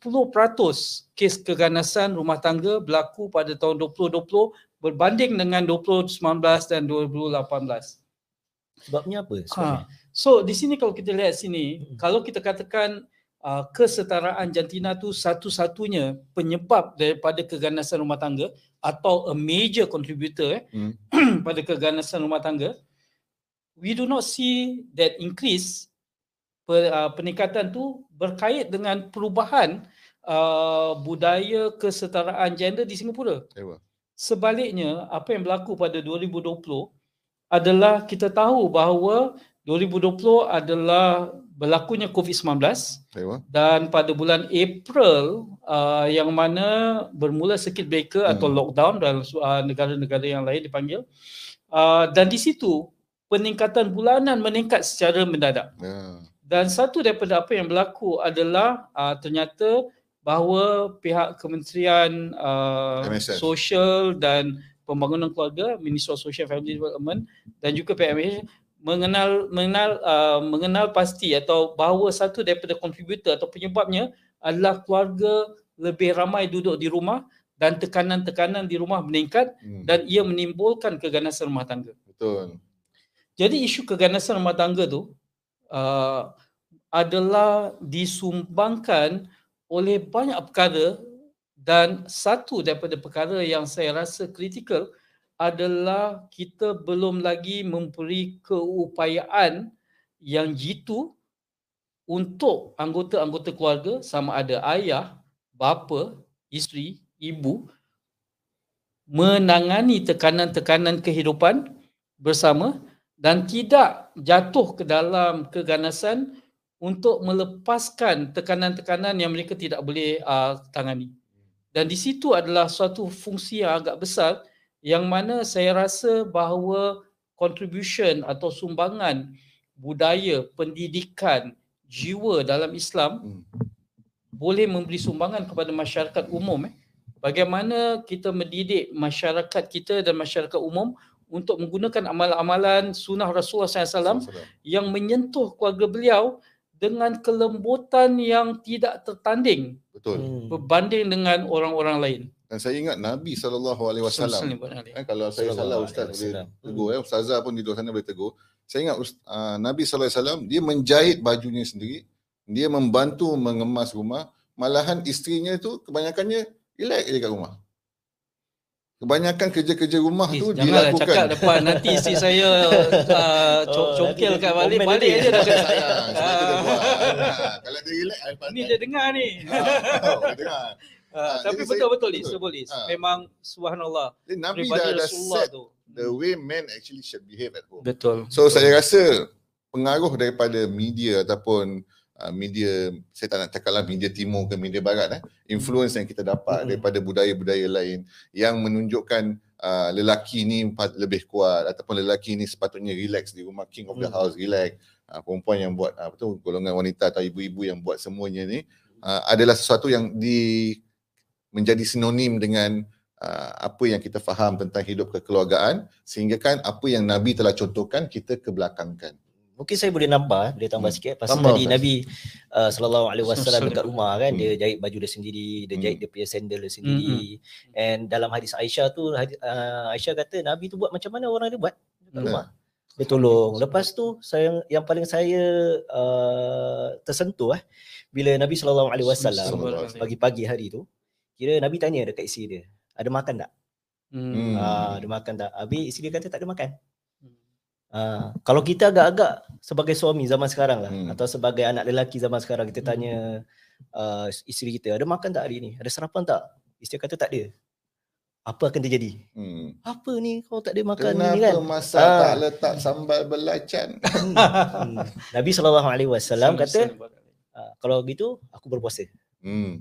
kes keganasan rumah tangga berlaku pada tahun 2020 berbanding dengan 2019 dan 2018. Sebabnya apa? Ha. So di sini kalau kita lihat sini, hmm. kalau kita katakan uh, kesetaraan jantina tu satu-satunya penyebab daripada keganasan rumah tangga atau a major contributor eh, hmm. pada keganasan rumah tangga we do not see that increase per, uh, peningkatan tu berkait dengan perubahan uh, budaya kesetaraan gender di Singapura. Ewa. Sebaliknya apa yang berlaku pada 2020 adalah kita tahu bahawa 2020 adalah berlakunya COVID-19 dan pada bulan April uh, yang mana bermula circuit breaker hmm. atau lockdown dalam uh, negara-negara yang lain dipanggil uh, dan di situ peningkatan bulanan meningkat secara mendadak. Yeah. Dan satu daripada apa yang berlaku adalah uh, ternyata bahawa pihak Kementerian uh, Sosial dan Pembangunan Keluarga, Ministry of Social Family Development dan juga PMH mengenal mengenal uh, mengenal pasti atau bahawa satu daripada kontributor atau penyebabnya adalah keluarga lebih ramai duduk di rumah dan tekanan-tekanan di rumah meningkat hmm. dan ia menimbulkan keganasan rumah tangga. Betul. Jadi isu keganasan rumah tangga tu uh, adalah disumbangkan oleh banyak perkara dan satu daripada perkara yang saya rasa kritikal adalah kita belum lagi memberi keupayaan yang jitu untuk anggota-anggota keluarga sama ada ayah, bapa, isteri, ibu menangani tekanan-tekanan kehidupan bersama dan tidak jatuh ke dalam keganasan untuk melepaskan tekanan-tekanan yang mereka tidak boleh uh, tangani. Dan di situ adalah suatu fungsi yang agak besar yang mana saya rasa bahawa contribution atau sumbangan budaya pendidikan jiwa dalam Islam hmm. boleh memberi sumbangan kepada masyarakat umum eh. Bagaimana kita mendidik masyarakat kita dan masyarakat umum untuk menggunakan amalan-amalan sunnah Rasulullah SAW yang menyentuh keluarga beliau dengan kelembutan yang tidak tertanding betul hmm. berbanding dengan orang-orang lain dan saya ingat Nabi sallallahu alaihi wasallam eh, kalau saya salah ustaz boleh tegur eh ustazah pun di luar sana boleh tegur. Saya ingat uh, Nabi sallallahu alaihi wasallam dia menjahit bajunya sendiri. Dia membantu mengemas rumah, malahan isterinya tu kebanyakannya relax je kat rumah. Kebanyakan kerja-kerja rumah tu Janganlah dilakukan. Janganlah cakap depan nanti isteri saya uh, oh, congkel kat balik, balik je dah kena sayang. Kalau dia relax, Ni dia dengar ni. Oh, dia dengar. Tapi betul-betul ni simbolis. Uh, Memang subhanallah. Nabi dah, dah set tu. the way men actually should behave at home. Betul. So betul. saya rasa pengaruh daripada media ataupun uh, media saya tak nak cakaplah media timur ke media barat eh influence yang kita dapat hmm. daripada budaya-budaya lain yang menunjukkan uh, lelaki ni lebih kuat ataupun lelaki ni sepatutnya relax di rumah king of the Hmm. house relax uh, perempuan yang buat uh, apa tu golongan wanita atau ibu-ibu yang buat semuanya ni uh, adalah sesuatu yang di menjadi sinonim dengan uh, apa yang kita faham tentang hidup kekeluargaan sehingga kan apa yang nabi telah contohkan kita kebelakangkan Mungkin saya boleh nambah, boleh tambah Hmm. sikit. Pasal Tambah, tadi. Nabi uh, sallallahu alaihi wasallam dekat rumah kan, Hmm. dia jahit baju dia sendiri, dia jahit Hmm. dia punya sandal dia sendiri. And dalam hadis Aisyah tu hadis, uh, Aisyah kata Nabi tu buat macam mana orang dia buat dekat Hmm. rumah. Dia tolong. Lepas tu saya yang paling saya uh, tersentuh eh bila Nabi sallallahu alaihi wasallam pagi-pagi hari tu kira Nabi tanya dekat isteri dia, ada makan tak? Hmm. Hmm. Ah, ada makan tak? Habis isteri dia kata tak ada makan. Uh, kalau kita agak-agak sebagai suami zaman sekarang lah Hmm. hmm. atau sebagai anak lelaki zaman sekarang kita tanya uh, isteri kita ada makan tak hari ni? Ada sarapan tak? Isteri kata tak ada. Apa akan terjadi? hmm. Apa ni kau tak ada makan kenapa ni kan? masak Ah. tak letak sambal belacan Hmm. Nabi sallallahu alaihi wasallam kata uh, kalau gitu aku berpuasa. hmm.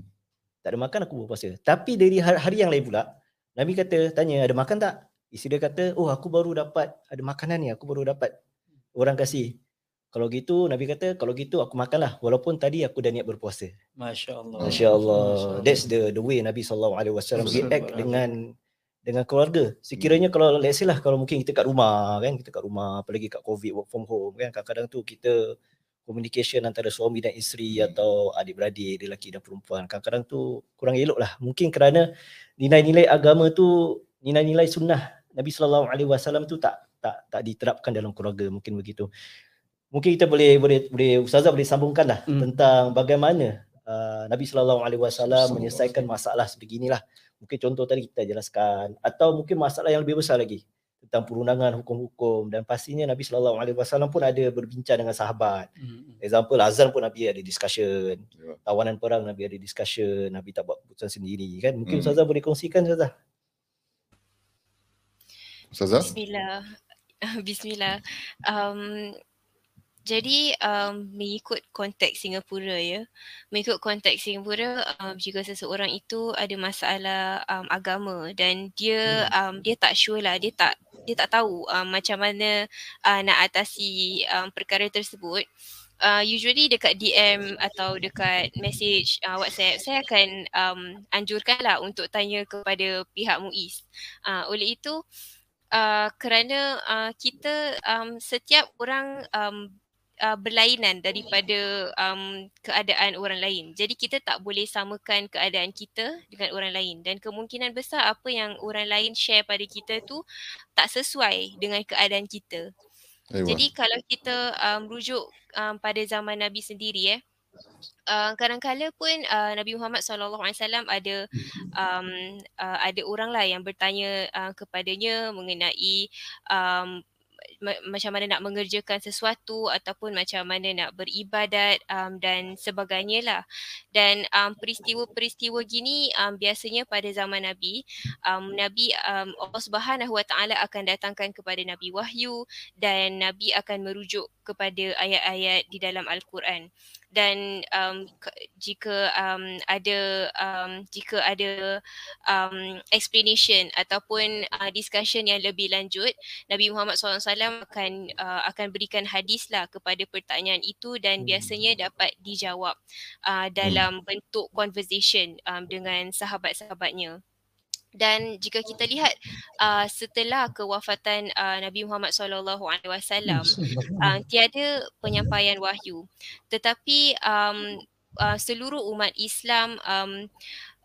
Tak ada makan aku berpuasa. Tapi dari hari, hari yang lain pula Nabi kata tanya ada makan tak? Isteri dia kata oh aku baru dapat ada makanan ni aku baru dapat orang kasih. Kalau gitu Nabi kata kalau gitu aku makanlah walaupun tadi aku dah niat berpuasa. Masya Allah. Masya Allah. Masya That's the the way Nabi sallallahu alaihi wasallam Sallallahu react dengan dengan keluarga. Sekiranya kalau let's say lah kalau mungkin kita kat rumah kan, kita kat rumah apalagi kat covid work from home kan kadang-kadang tu kita communication antara suami dan isteri Hmm. atau adik-beradik, lelaki dan perempuan kadang-kadang tu kurang elok lah. Mungkin kerana nilai-nilai agama tu, nilai-nilai sunnah Nabi sallallahu alaihi wasallam tu tak tak tak diterapkan dalam keluarga mungkin begitu. Mungkin kita boleh boleh boleh ustazah boleh sambungkan lah Hmm. tentang bagaimana uh, Nabi sallallahu alaihi wasallam menyelesaikan masalah sebeginilah. Mungkin contoh tadi kita jelaskan atau mungkin masalah yang lebih besar lagi tentang perundangan hukum-hukum dan pastinya Nabi sallallahu alaihi wasallam pun ada berbincang dengan sahabat. Hmm. Example azan pun Nabi ada discussion. Ya. Tawanan perang Nabi ada discussion. Nabi tak buat keputusan sendiri kan. Mungkin Hmm. ustazah boleh kongsikan ustazah. Ustazah Bismillah. Bismillah. Um, jadi um, mengikut konteks Singapura ya. Mengikut konteks Singapura um, jika seseorang itu ada masalah um, agama dan dia um, dia tak sure lah, dia tak dia tak tahu um, macam mana uh, nak atasi um, perkara tersebut. Uh, usually dekat DM atau dekat message uh, WhatsApp saya akan um, anjurkan lah untuk tanya kepada pihak MUIS. Uh, oleh itu uh, kerana uh, kita um, setiap orang um, uh, berlainan daripada um, keadaan orang lain. Jadi kita tak boleh samakan keadaan kita dengan orang lain dan kemungkinan besar apa yang orang lain share pada kita tu tak sesuai dengan keadaan kita. Aywa. Jadi kalau kita um, rujuk um, pada zaman Nabi sendiri eh Uh, kadang-kala pun uh, Nabi Muhammad SAW ada um, uh, ada orang lah yang bertanya uh, kepadanya mengenai um, ma- macam mana nak mengerjakan sesuatu ataupun macam mana nak beribadat um, dan sebagainya lah. Dan um, peristiwa-peristiwa gini um, biasanya pada zaman Nabi, um, Nabi um, Allah Subhanahu Wa Taala akan datangkan kepada Nabi wahyu dan Nabi akan merujuk kepada ayat-ayat di dalam Al-Quran dan um, jika um, ada um, jika ada um, explanation ataupun uh, discussion yang lebih lanjut Nabi Muhammad SAW akan uh, akan berikan hadis lah kepada pertanyaan itu dan Hmm. biasanya dapat dijawab uh, dalam bentuk conversation um, dengan sahabat-sahabatnya dan jika kita lihat uh, setelah kewafatan uh, Nabi Muhammad sallallahu alaihi wasallam uh, tiada penyampaian wahyu. Tetapi um, uh, seluruh umat Islam um,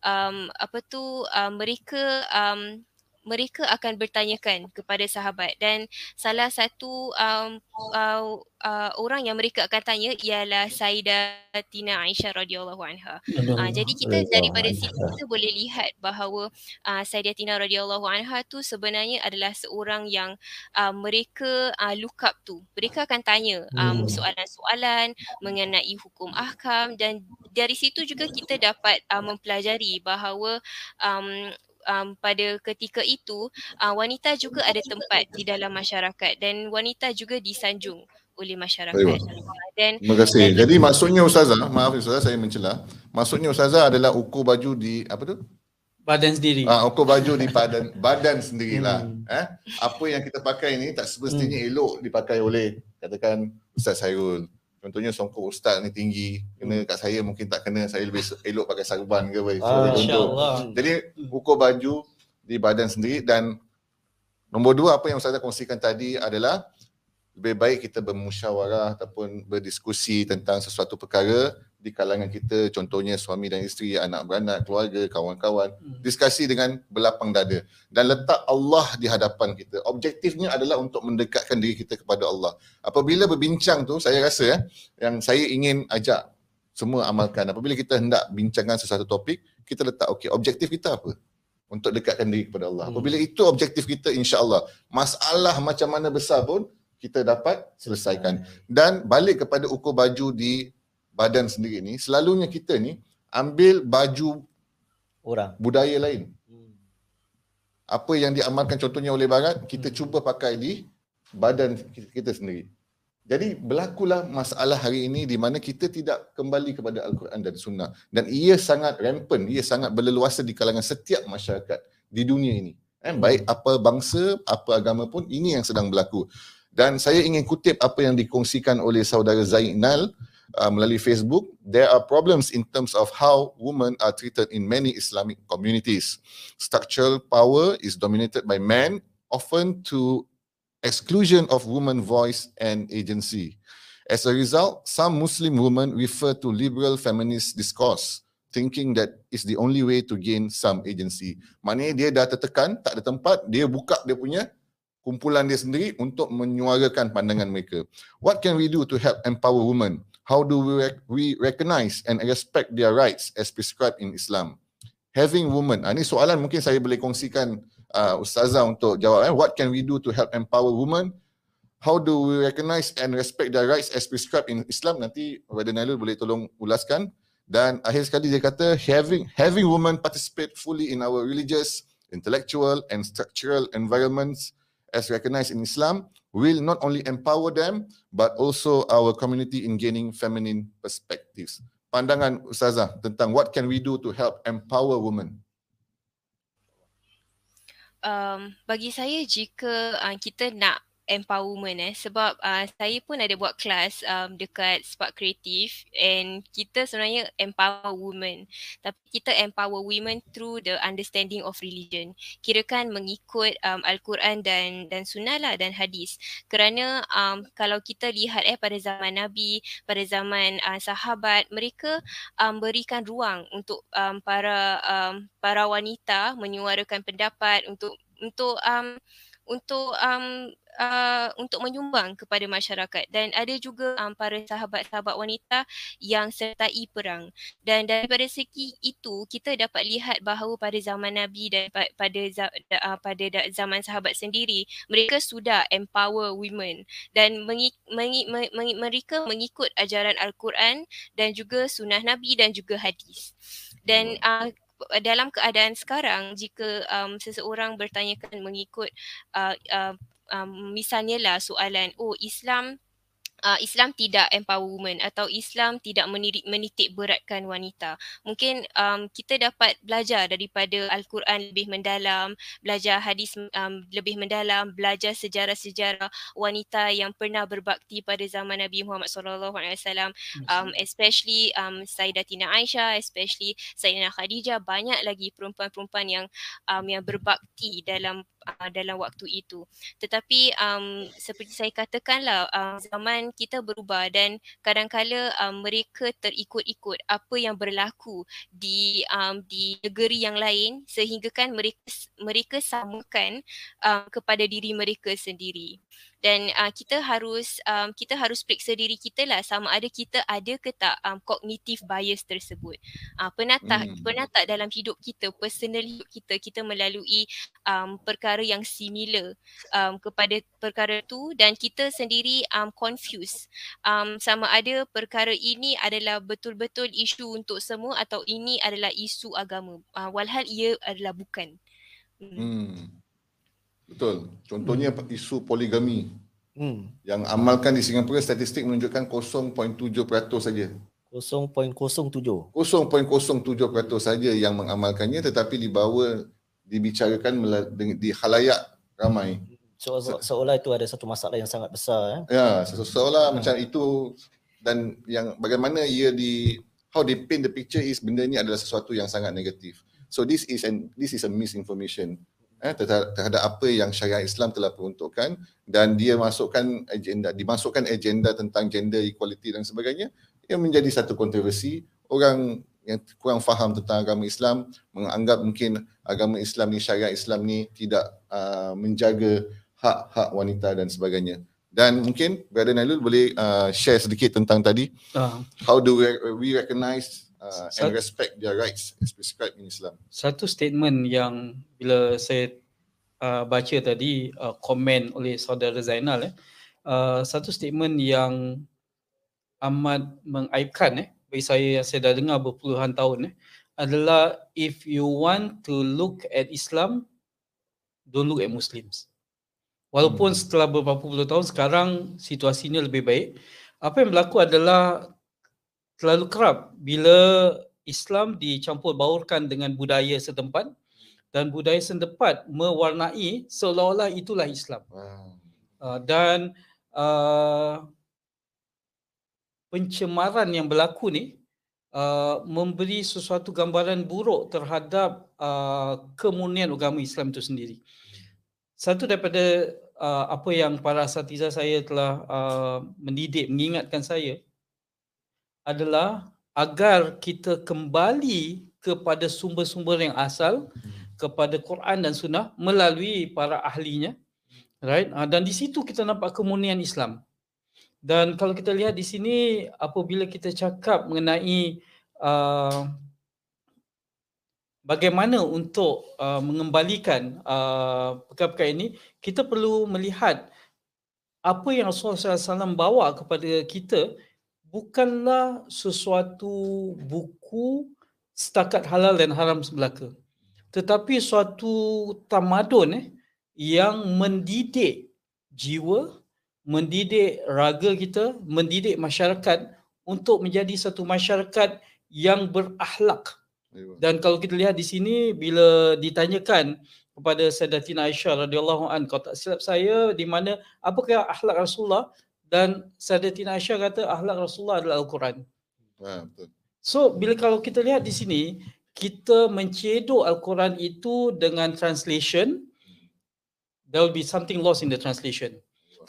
um, apa tu uh, mereka um, mereka akan bertanyakan kepada sahabat dan salah satu um, uh, uh, orang yang mereka akan tanya ialah Sayyidatina Aisyah radhiyallahu anha. Uh, jadi kita daripada situ kita boleh lihat bahawa uh, Sayyidatina radhiyallahu anha tu sebenarnya adalah seorang yang uh, mereka uh, look up tu. Mereka akan tanya um, Hmm. soalan-soalan mengenai hukum ahkam dan dari situ juga kita dapat uh, mempelajari bahawa um, um, pada ketika itu uh, wanita juga ada tempat di dalam masyarakat dan wanita juga disanjung oleh masyarakat. Baik. Dan Terima kasih. Jadi maksudnya Ustazah, maaf Ustazah saya mencela. Maksudnya Ustazah adalah ukur baju di apa tu? Badan sendiri. Ah, ukur baju di badan badan sendirilah. Hmm. Eh, apa yang kita pakai ni tak semestinya hmm. elok dipakai oleh katakan Ustaz Sairul. Contohnya songkok ustaz ni tinggi, kena hmm. kat saya mungkin tak kena, saya lebih elok pakai sarban ke apa. Ah, InsyaAllah. Jadi ukur baju di badan sendiri dan nombor dua apa yang Ustaz kongsikan tadi adalah lebih baik kita bermusyawarah ataupun berdiskusi tentang sesuatu perkara di kalangan kita contohnya suami dan isteri, anak beranak, keluarga, kawan-kawan hmm. diskusi dengan berlapang dada dan letak Allah di hadapan kita. Objektifnya adalah untuk mendekatkan diri kita kepada Allah. Apabila berbincang tu saya rasa eh, yang saya ingin ajak semua amalkan apabila kita hendak bincangkan sesuatu topik, kita letak okey objektif kita apa? Untuk dekatkan diri kepada Allah. Hmm. Apabila itu objektif kita insya-Allah, masalah macam mana besar pun kita dapat selesaikan. Dan balik kepada ukur baju di badan sendiri ni selalunya kita ni ambil baju orang budaya lain. Hmm. Apa yang diamalkan contohnya oleh barat kita hmm. cuba pakai di badan kita sendiri. Jadi berlakulah masalah hari ini di mana kita tidak kembali kepada Al-Quran dan Sunnah dan ia sangat rampant, ia sangat berleluasa di kalangan setiap masyarakat di dunia ini. Eh, baik apa bangsa, apa agama pun ini yang sedang berlaku. Dan saya ingin kutip apa yang dikongsikan oleh saudara Zainal uh, melalui Facebook, there are problems in terms of how women are treated in many Islamic communities. Structural power is dominated by men, often to exclusion of women voice and agency. As a result, some Muslim women refer to liberal feminist discourse, thinking that is the only way to gain some agency. Maknanya dia dah tertekan, tak ada tempat, dia buka dia punya kumpulan dia sendiri untuk menyuarakan pandangan mereka. What can we do to help empower women? How do we, rec- we recognize and respect their rights as prescribed in Islam? Having women, ah, ini soalan mungkin saya boleh kongsikan uh, Ustazah untuk jawab. Eh. What can we do to help empower women? How do we recognize and respect their rights as prescribed in Islam? Nanti Brother Nailul boleh tolong ulaskan. Dan akhir sekali dia kata, having having women participate fully in our religious, intellectual and structural environments as recognized in Islam will not only empower them but also our community in gaining feminine perspectives. Pandangan Ustazah tentang what can we do to help empower women? Um, bagi saya jika uh, kita nak empowerment eh. Sebab uh, saya pun ada buat kelas um, dekat Spark Kreatif and kita sebenarnya empower women tapi kita empower women through the understanding of religion. Kirakan mengikut um, Al-Quran dan dan sunnah lah dan hadis. Kerana um, kalau kita lihat eh pada zaman Nabi pada zaman uh, sahabat mereka um, berikan ruang untuk um, para um, para wanita menyuarakan pendapat untuk untuk um, untuk um, uh, untuk menyumbang kepada masyarakat. Dan ada juga um, para sahabat-sahabat wanita yang sertai perang. Dan daripada segi itu kita dapat lihat bahawa pada zaman Nabi dan pada uh, pada zaman sahabat sendiri mereka sudah empower women. Dan mengi, mengi, mengi, mereka mengikut ajaran Al-Quran dan juga sunnah Nabi dan juga hadis. Dan uh, dalam keadaan sekarang jika um, seseorang bertanyakan mengikut uh, uh, um, misalnya lah soalan oh Islam uh, Islam tidak empower women atau Islam tidak menitik beratkan wanita. Mungkin um, kita dapat belajar daripada Al-Quran lebih mendalam, belajar hadis um, lebih mendalam, belajar sejarah-sejarah wanita yang pernah berbakti pada zaman Nabi Muhammad sallallahu alaihi wasallam, um, especially um, Sayyidatina Aisyah, especially Sayyidina Khadijah, banyak lagi perempuan-perempuan yang um, yang berbakti dalam uh, dalam waktu itu. Tetapi um, seperti saya katakanlah um, zaman kita berubah dan kadang-kala um, mereka terikut-ikut apa yang berlaku di um, di negeri yang lain sehingga kan mereka mereka samakan um, kepada diri mereka sendiri dan uh, kita harus um, kita harus periksa diri kita lah sama ada kita ada ke tak um, cognitive bias tersebut. Uh, pernah tak hmm. pernah tak dalam hidup kita personal hidup kita kita melalui um, perkara yang similar um, kepada perkara tu dan kita sendiri um, confused um, sama ada perkara ini adalah betul-betul isu untuk semua atau ini adalah isu agama. Uh, walhal ia adalah bukan. Hmm. hmm. Betul. Contohnya hmm. isu poligami. Hmm. Yang amalkan di Singapura statistik menunjukkan 0.7% saja. 0.07. 0.07% saja yang mengamalkannya tetapi dibawa dibicarakan di halayak ramai. So, seolah itu ada satu masalah yang sangat besar. Eh? Ya, seolah hmm. macam itu dan yang bagaimana ia di how they paint the picture is benda ini adalah sesuatu yang sangat negatif. So this is an this is a misinformation eh, terhadap apa yang syariat Islam telah peruntukkan dan dia masukkan agenda dimasukkan agenda tentang gender equality dan sebagainya yang menjadi satu kontroversi. Orang yang kurang faham tentang agama Islam menganggap mungkin agama Islam ni syariat Islam ni tidak uh, menjaga hak-hak wanita dan sebagainya. Dan mungkin Brother Nailul boleh uh, share sedikit tentang tadi. Uh. how do we, we recognize uh, and respect their rights as prescribed in Islam. Satu statement yang bila saya uh, baca tadi uh, komen oleh saudara Zainal eh uh, satu statement yang amat mengaibkan eh bagi saya yang saya dah dengar berpuluhan tahun eh adalah if you want to look at Islam don't look at Muslims. Walaupun hmm. setelah beberapa puluh tahun sekarang situasinya lebih baik, apa yang berlaku adalah terlalu kerap bila Islam dicampur baurkan dengan budaya setempat dan budaya setempat mewarnai seolah-olah itulah Islam. Wow. Uh, dan uh, pencemaran yang berlaku ni uh, memberi sesuatu gambaran buruk terhadap uh, kemurnian agama Islam itu sendiri. Satu daripada uh, apa yang para asatiza saya telah uh, mendidik, mengingatkan saya adalah agar kita kembali kepada sumber-sumber yang asal kepada Quran dan Sunnah melalui para ahlinya right? Uh, dan di situ kita nampak kemurnian Islam. Dan kalau kita lihat di sini apabila kita cakap mengenai uh, bagaimana untuk uh, mengembalikan uh, perkara-perkara ini kita perlu melihat apa yang Rasulullah SAW bawa kepada kita bukanlah sesuatu buku setakat halal dan haram sebelaka tetapi suatu tamadun eh, yang mendidik jiwa, mendidik raga kita, mendidik masyarakat untuk menjadi satu masyarakat yang berakhlak. Dan kalau kita lihat di sini bila ditanyakan kepada Sayyidatina Aisyah radhiyallahu an kalau tak silap saya di mana? Apakah akhlak Rasulullah dan Sayyidatina Aisyah kata akhlak Rasulullah adalah Al-Quran. Ha, betul. So bila kalau kita lihat di sini kita mencedok Al-Quran itu dengan translation there will be something lost in the translation.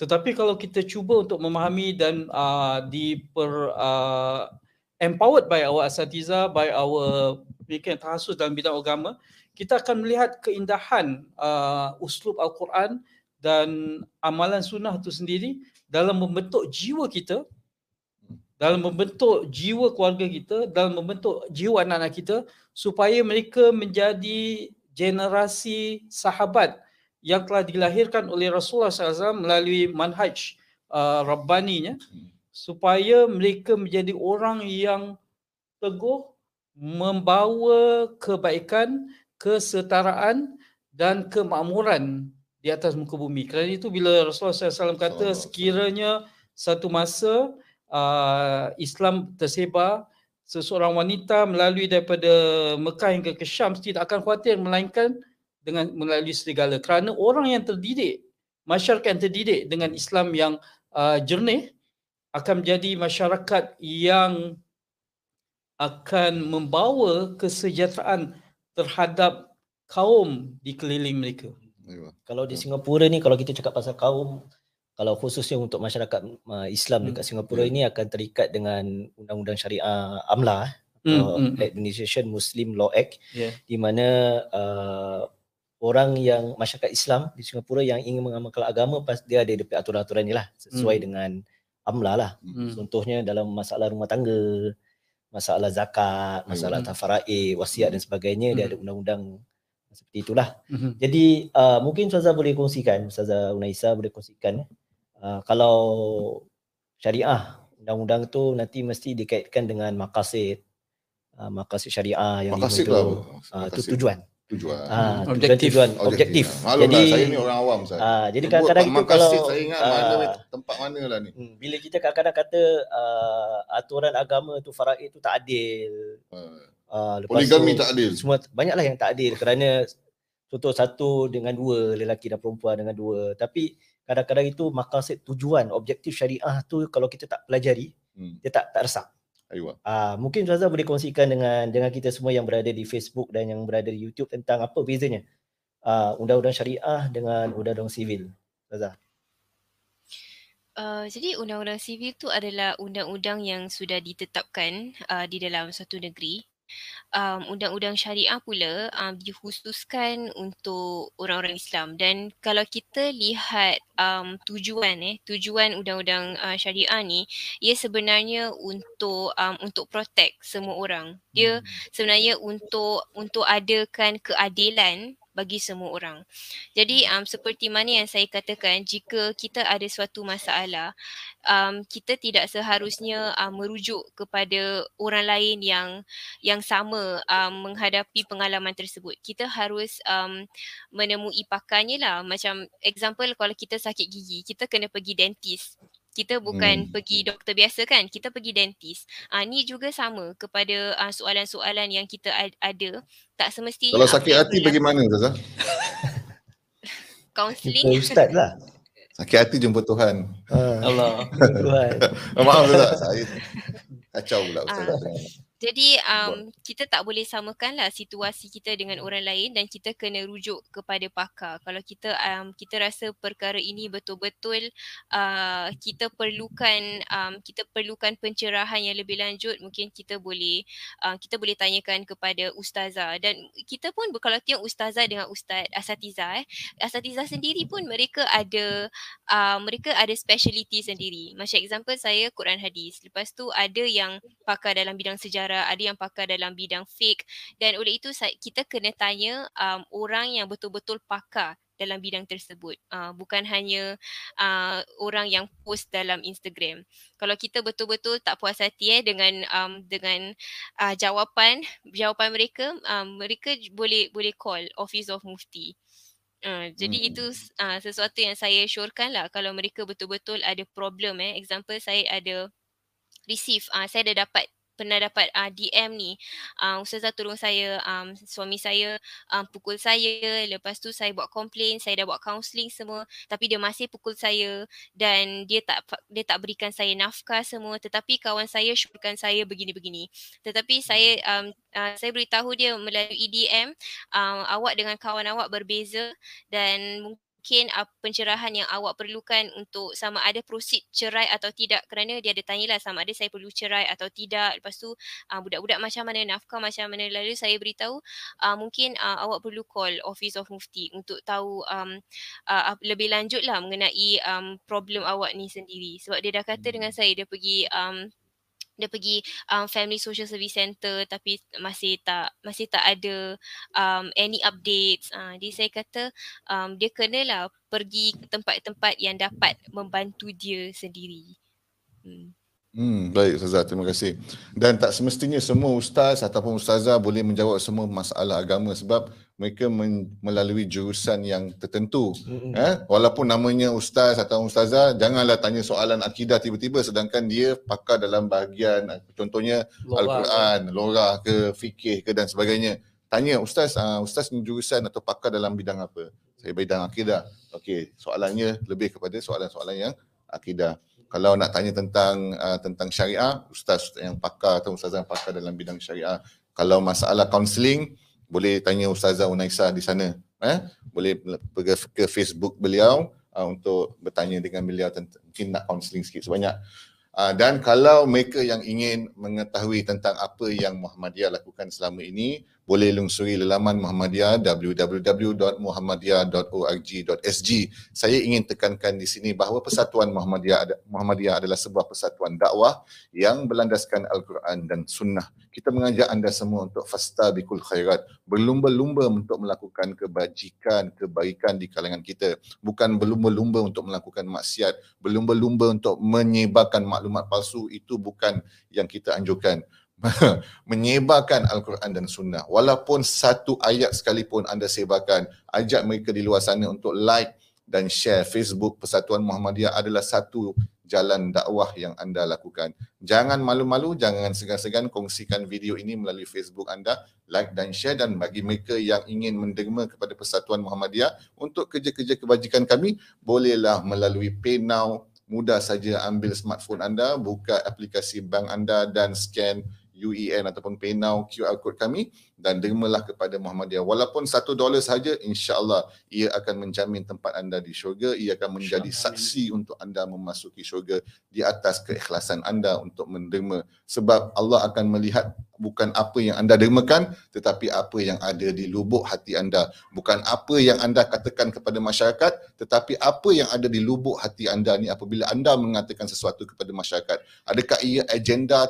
Tetapi kalau kita cuba untuk memahami dan uh, diper uh, empowered by our asatiza, by our yang terhasus dalam bidang agama, kita akan melihat keindahan uh, uslub Al-Quran dan amalan sunnah itu sendiri dalam membentuk jiwa kita dalam membentuk jiwa keluarga kita, dalam membentuk jiwa anak-anak kita supaya mereka menjadi generasi sahabat yang telah dilahirkan oleh Rasulullah SAW melalui manhaj uh, Rabbaninya supaya mereka menjadi orang yang teguh membawa kebaikan, kesetaraan dan kemakmuran di atas muka bumi. Kerana itu bila Rasulullah SAW kata sekiranya satu masa uh, Islam tersebar seseorang wanita melalui daripada Mekah hingga ke Syam tidak akan khawatir melainkan dengan melalui serigala kerana orang yang terdidik masyarakat yang terdidik dengan Islam yang uh, jernih akan menjadi masyarakat yang akan membawa kesejahteraan terhadap kaum di keliling mereka. Kalau di Singapura ni kalau kita cakap pasal kaum kalau khususnya untuk masyarakat uh, Islam dekat hmm. Singapura hmm. ini akan terikat dengan undang-undang syariah AMLA hmm. atau hmm. Administration Muslim Law Act yeah. di mana uh, orang yang masyarakat Islam di Singapura yang ingin mengamalkan agama pas dia ada depan aturan-aturan ni lah sesuai hmm. dengan AMLA lah. Hmm. Contohnya dalam masalah rumah tangga, masalah zakat, masalah hmm. tafara'i, wasiat dan sebagainya hmm. dia ada undang-undang seperti itulah. Hmm. Jadi uh, mungkin Ustazah boleh kongsikan, Ustazah Unaisa boleh kongsikan uh, kalau syariah undang-undang tu nanti mesti dikaitkan dengan makasid uh, makasid syariah yang makasid lah uh, tu tujuan Tujuan. Ah, tujuan, Objektif. tujuan objektif. Maklum Jadi lah, saya ni orang awam saya. ah, jadi Sebut kadang-kadang itu kalau saya ingat mana ah, tempat mana lah ni. hmm, bila kita kadang-kadang kata uh, aturan agama tu faraid tu tak adil. Ah, Uh, lepas Poligami tu, tak adil. semua banyaklah yang tak adil kerana contoh satu dengan dua lelaki dan perempuan dengan dua tapi kadang-kadang itu makasid tujuan objektif syariah tu kalau kita tak pelajari Hmm. dia tak tak resap. Ayuh. Ah mungkin Zaza boleh kongsikan dengan dengan kita semua yang berada di Facebook dan yang berada di YouTube tentang apa bezanya ah undang-undang syariah dengan undang-undang sivil. Zaza. Uh, jadi undang-undang sivil tu adalah undang-undang yang sudah ditetapkan uh, di dalam satu negeri. Um, undang-undang syariah pula um, dikhususkan untuk orang-orang Islam dan kalau kita lihat um, tujuan eh tujuan undang-undang uh, syariah ni ia sebenarnya untuk um, untuk protect semua orang. Dia sebenarnya untuk untuk adakan keadilan bagi semua orang. Jadi um, seperti mana yang saya katakan jika kita ada suatu masalah um, kita tidak seharusnya um, merujuk kepada orang lain yang yang sama um, menghadapi pengalaman tersebut. Kita harus um, menemui pakarnya lah. Macam example kalau kita sakit gigi, kita kena pergi dentist. Kita bukan Hmm. pergi doktor biasa kan, kita pergi dentist. Ah ni juga sama kepada uh, soalan-soalan yang kita ad- ada. Tak semestinya Kalau sakit yang hati bagaimana Zaza? Kita Counselling. ustaz lah. Sakit hati jumpa Tuhan. Ah, Allah. Tuhan. Maaf Zaza, saya kacau pula Ustaz. Jadi um, kita tak boleh samakan lah situasi kita dengan orang lain dan kita kena rujuk kepada pakar. Kalau kita um, kita rasa perkara ini betul-betul uh, kita perlukan um, kita perlukan pencerahan yang lebih lanjut, mungkin kita boleh uh, kita boleh tanyakan kepada ustazah dan kita pun kalau tengok ustazah dengan ustaz asatizah eh, asatizah sendiri pun mereka ada uh, mereka ada speciality sendiri. Macam example saya Quran hadis. Lepas tu ada yang pakar dalam bidang sejarah, ada yang pakar dalam bidang fiqh dan oleh itu kita kena tanya um, orang yang betul-betul pakar dalam bidang tersebut. Uh, bukan hanya uh, orang yang post dalam Instagram. Kalau kita betul-betul tak puas hati eh dengan um, dengan uh, jawapan jawapan mereka, um, mereka boleh boleh call Office of Mufti. Uh, jadi Hmm. itu uh, sesuatu yang saya syorkan lah kalau mereka betul-betul ada problem eh. Example saya ada receive, uh, saya dah dapat pernah dapat uh, DM ni. Uh, ustazah tolong saya um, suami saya um, pukul saya. Lepas tu saya buat komplain saya dah buat counselling semua tapi dia masih pukul saya dan dia tak dia tak berikan saya nafkah semua. Tetapi kawan saya syorkan saya begini-begini. Tetapi saya um, uh, saya beritahu dia melalui DM um, awak dengan kawan awak berbeza dan mungkin uh, pencerahan yang awak perlukan untuk sama ada proceed cerai atau tidak? Kerana dia ada tanyalah sama ada saya perlu cerai atau tidak? Lepas tu uh, budak-budak macam mana nafkah macam mana? Lalu saya beritahu uh, mungkin uh, awak perlu call Office of Mufti untuk tahu um, uh, lebih lanjut lah mengenai um, problem awak ni sendiri. Sebab dia dah kata dengan saya dia pergi um, dia pergi um, family social service center tapi masih tak masih tak ada um, any updates. Uh, jadi saya kata um, dia kenalah pergi ke tempat-tempat yang dapat membantu dia sendiri. Hmm. Hmm, baik Ustazah, terima kasih. Dan tak semestinya semua ustaz ataupun ustazah boleh menjawab semua masalah agama sebab mereka men- melalui jurusan yang tertentu. Mm-mm. Eh, walaupun namanya ustaz atau ustazah, janganlah tanya soalan akidah tiba-tiba sedangkan dia pakar dalam bahagian contohnya Al-Quran, lorah ke fikih ke dan sebagainya. Tanya ustaz, uh, ustaz ni jurusan atau pakar dalam bidang apa? Saya bidang akidah. Okey, soalannya lebih kepada soalan-soalan yang akidah. Kalau nak tanya tentang uh, tentang syariah, ustaz yang pakar atau ustazah yang pakar dalam bidang syariah. Kalau masalah kaunseling, boleh tanya ustazah Unaisa di sana. Eh? Boleh pergi ke Facebook beliau uh, untuk bertanya dengan beliau tentang mungkin nak kaunseling sikit sebanyak. Uh, dan kalau mereka yang ingin mengetahui tentang apa yang Muhammadiyah lakukan selama ini, boleh lungsuri laman Muhammadiyah www.muhammadiyah.org.sg. Saya ingin tekankan di sini bahawa Persatuan Muhammadiyah Muhammadiyah adalah sebuah persatuan dakwah yang berlandaskan Al-Quran dan Sunnah. Kita mengajak anda semua untuk fastabiqul khairat, berlumba-lumba untuk melakukan kebajikan, kebaikan di kalangan kita, bukan berlumba-lumba untuk melakukan maksiat, berlumba-lumba untuk menyebarkan maklumat palsu itu bukan yang kita anjurkan menyebarkan Al-Quran dan Sunnah. Walaupun satu ayat sekalipun anda sebarkan, ajak mereka di luar sana untuk like dan share Facebook Persatuan Muhammadiyah adalah satu jalan dakwah yang anda lakukan. Jangan malu-malu, jangan segan-segan kongsikan video ini melalui Facebook anda, like dan share dan bagi mereka yang ingin menderma kepada Persatuan Muhammadiyah untuk kerja-kerja kebajikan kami, bolehlah melalui PayNow, mudah saja ambil smartphone anda, buka aplikasi bank anda dan scan UEN ataupun PayNow QR code kami dan dermalah kepada Muhammadiyah. Walaupun satu dolar sahaja, insyaAllah ia akan menjamin tempat anda di syurga. Ia akan menjadi saksi untuk anda memasuki syurga di atas keikhlasan anda untuk menderma. Sebab Allah akan melihat bukan apa yang anda dermakan tetapi apa yang ada di lubuk hati anda. Bukan apa yang anda katakan kepada masyarakat tetapi apa yang ada di lubuk hati anda ni apabila anda mengatakan sesuatu kepada masyarakat. Adakah ia agenda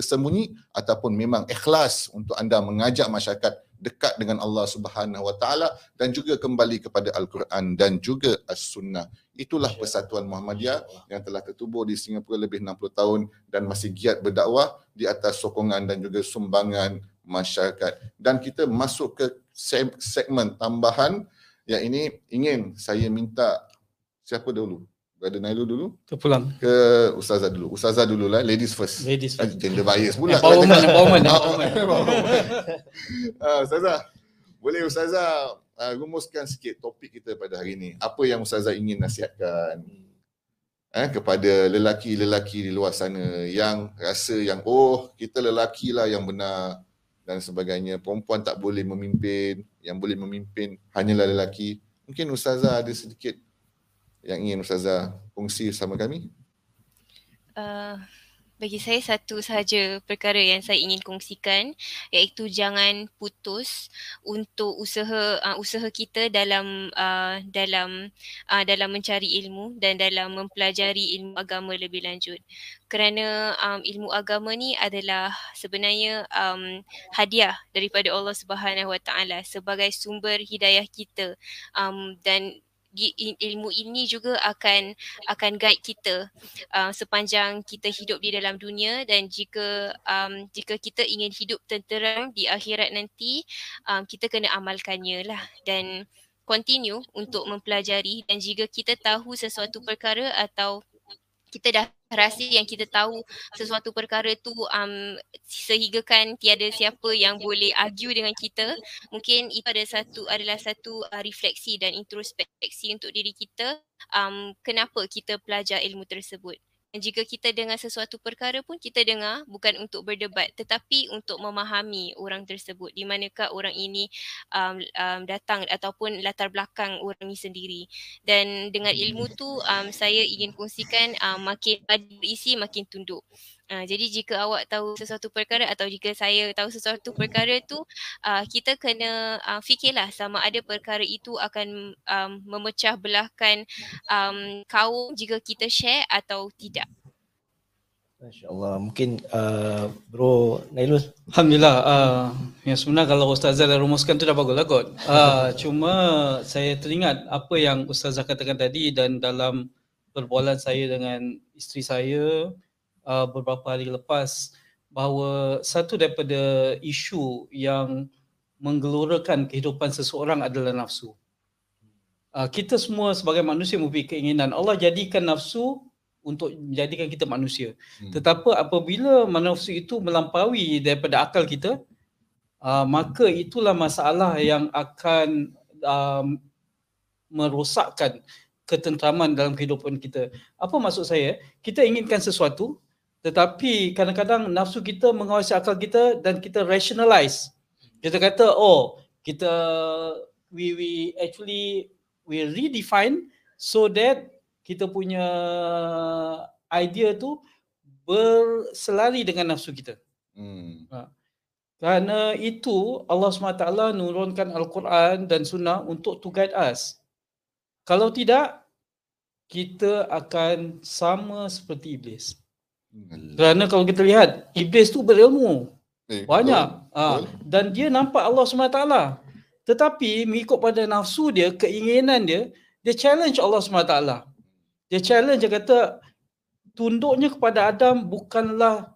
tersembunyi ataupun memang ikhlas untuk anda mengajak masyarakat dekat dengan Allah Subhanahu Wa Taala dan juga kembali kepada Al-Quran dan juga As-Sunnah. Itulah Persatuan Muhammadiyah yang telah tertubuh di Singapura lebih 60 tahun dan masih giat berdakwah di atas sokongan dan juga sumbangan masyarakat. Dan kita masuk ke segmen tambahan yang ini ingin saya minta siapa dulu? Brother Nailul dulu. Terpulang. Ke Ustazah dulu. Ustazah dulu lah. Ladies first. Ladies first. Gender bias pula. Empowerment, empowerment, empowerment. uh, Ustazah, boleh Ustazah uh, rumuskan sikit topik kita pada hari ini. Apa yang Ustazah ingin nasihatkan eh, kepada lelaki-lelaki di luar sana yang rasa yang oh kita lelaki lah yang benar dan sebagainya. Perempuan tak boleh memimpin. Yang boleh memimpin hanyalah lelaki. Mungkin Ustazah ada sedikit yang ingin Ustazah kongsi sama kami? Uh, bagi saya satu sahaja perkara yang saya ingin kongsikan iaitu jangan putus untuk usaha uh, usaha kita dalam uh, dalam uh, dalam mencari ilmu dan dalam mempelajari ilmu agama lebih lanjut. Kerana um, ilmu agama ni adalah sebenarnya um, hadiah daripada Allah Subhanahu Wa Taala sebagai sumber hidayah kita um, dan ilmu ini juga akan akan guide kita uh, sepanjang kita hidup di dalam dunia dan jika um, jika kita ingin hidup tenteram di akhirat nanti um, kita kena amalkannya lah dan continue untuk mempelajari dan jika kita tahu sesuatu perkara atau kita dah rasa yang kita tahu sesuatu perkara tu um, sehingga kan tiada siapa yang boleh argue dengan kita mungkin itu ada satu adalah satu uh, refleksi dan introspeksi untuk diri kita um, kenapa kita pelajar ilmu tersebut jika kita dengar sesuatu perkara pun kita dengar bukan untuk berdebat tetapi untuk memahami orang tersebut. Di manakah orang ini um, um, datang ataupun latar belakang orang ini sendiri. Dan dengan ilmu tu um, saya ingin kongsikan um, makin berisi makin tunduk Uh, jadi jika awak tahu sesuatu perkara atau jika saya tahu sesuatu perkara tu uh, kita kena uh, fikirlah sama ada perkara itu akan um, memecah belahkan um, kaum jika kita share atau tidak. Masya-Allah. Mungkin uh, Bro Nailul. Alhamdulillah. Uh, yang sebenarnya kalau Ustazah dah rumuskan tu dah bagus lah kot. Uh, cuma saya teringat apa yang Ustazah katakan tadi dan dalam perbualan saya dengan isteri saya uh, beberapa hari lepas bahawa satu daripada isu yang menggelorakan kehidupan seseorang adalah nafsu. Uh, kita semua sebagai manusia mempunyai keinginan Allah jadikan nafsu untuk menjadikan kita manusia. Hmm. Tetapi apabila nafsu itu melampaui daripada akal kita, uh, maka itulah masalah yang akan um, merosakkan ketenteraman dalam kehidupan kita. Apa maksud saya? Kita inginkan sesuatu, tetapi kadang-kadang nafsu kita mengawasi akal kita dan kita rationalize. Kita kata, oh, kita we we actually we redefine so that kita punya idea tu berselari dengan nafsu kita. Hmm. Ha. Kerana itu Allah SWT nurunkan Al-Quran dan Sunnah untuk to guide us. Kalau tidak, kita akan sama seperti iblis. Hmm. Kerana kalau kita lihat iblis tu berilmu. Eh, banyak. Ha. Dan dia nampak Allah SWT. Tetapi mengikut pada nafsu dia, keinginan dia, dia challenge Allah SWT. Dia challenge, dia kata tunduknya kepada Adam bukanlah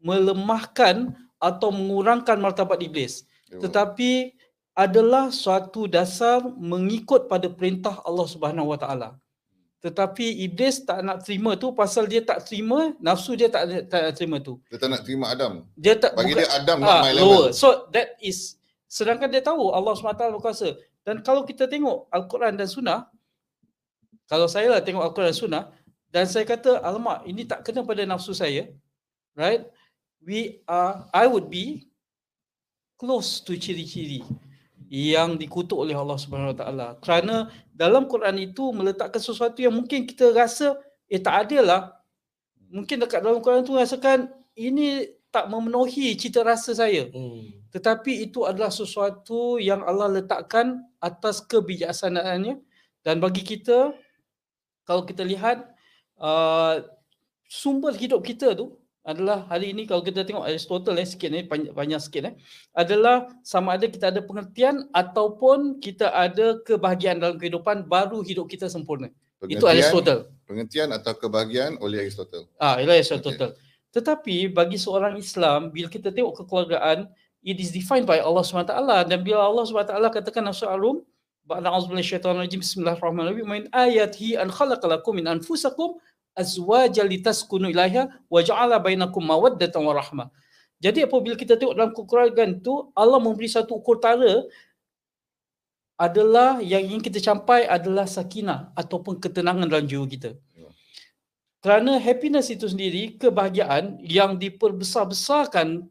melemahkan atau mengurangkan martabat iblis. Ya. Tetapi adalah suatu dasar mengikut pada perintah Allah Subhanahu Wa Taala. Tetapi iblis tak nak terima tu pasal dia tak terima nafsu dia tak tak nak terima tu. Dia tak nak terima Adam. Dia tak Bagi bukan, dia Adam not ah, my lower. level. So that is sedangkan dia tahu Allah SWT berkuasa. Dan kalau kita tengok Al-Quran dan Sunnah, kalau saya lah tengok Al-Quran dan Sunnah, dan saya kata, alamak, ini tak kena pada nafsu saya, right? We are, I would be close to ciri-ciri yang dikutuk oleh Allah Subhanahu Wa Taala. Kerana dalam Quran itu meletakkan sesuatu yang mungkin kita rasa eh tak adil lah. Mungkin dekat dalam Quran tu rasakan ini tak memenuhi cita rasa saya. Hmm. Tetapi itu adalah sesuatu yang Allah letakkan atas kebijaksanaannya dan bagi kita kalau kita lihat uh, sumber hidup kita tu adalah hari ini kalau kita tengok Aristotle eh sikit ni panjang, panjang sikit eh adalah sama ada kita ada pengertian ataupun kita ada kebahagiaan dalam kehidupan baru hidup kita sempurna. Itu Pengertian, Aristotle. pengertian atau kebahagiaan oleh Aristotle. Ah, ialah Aristotle. Tetapi bagi seorang Islam bila kita tengok kekeluargaan it is defined by Allah SWT dan bila Allah SWT katakan Al-Rum Ba'da auzubillahi syaitanir rajim bismillahirrahmanirrahim min ayatihi an khalaqalakum min anfusakum azwajan litaskunu ilaiha wa ja'ala bainakum mawaddatan wa rahmah. Jadi apabila kita tengok dalam kekeluargaan tu Allah memberi satu ukur tara adalah yang ingin kita capai adalah sakinah ataupun ketenangan dalam jiwa kita. Kerana happiness itu sendiri, kebahagiaan yang diperbesar-besarkan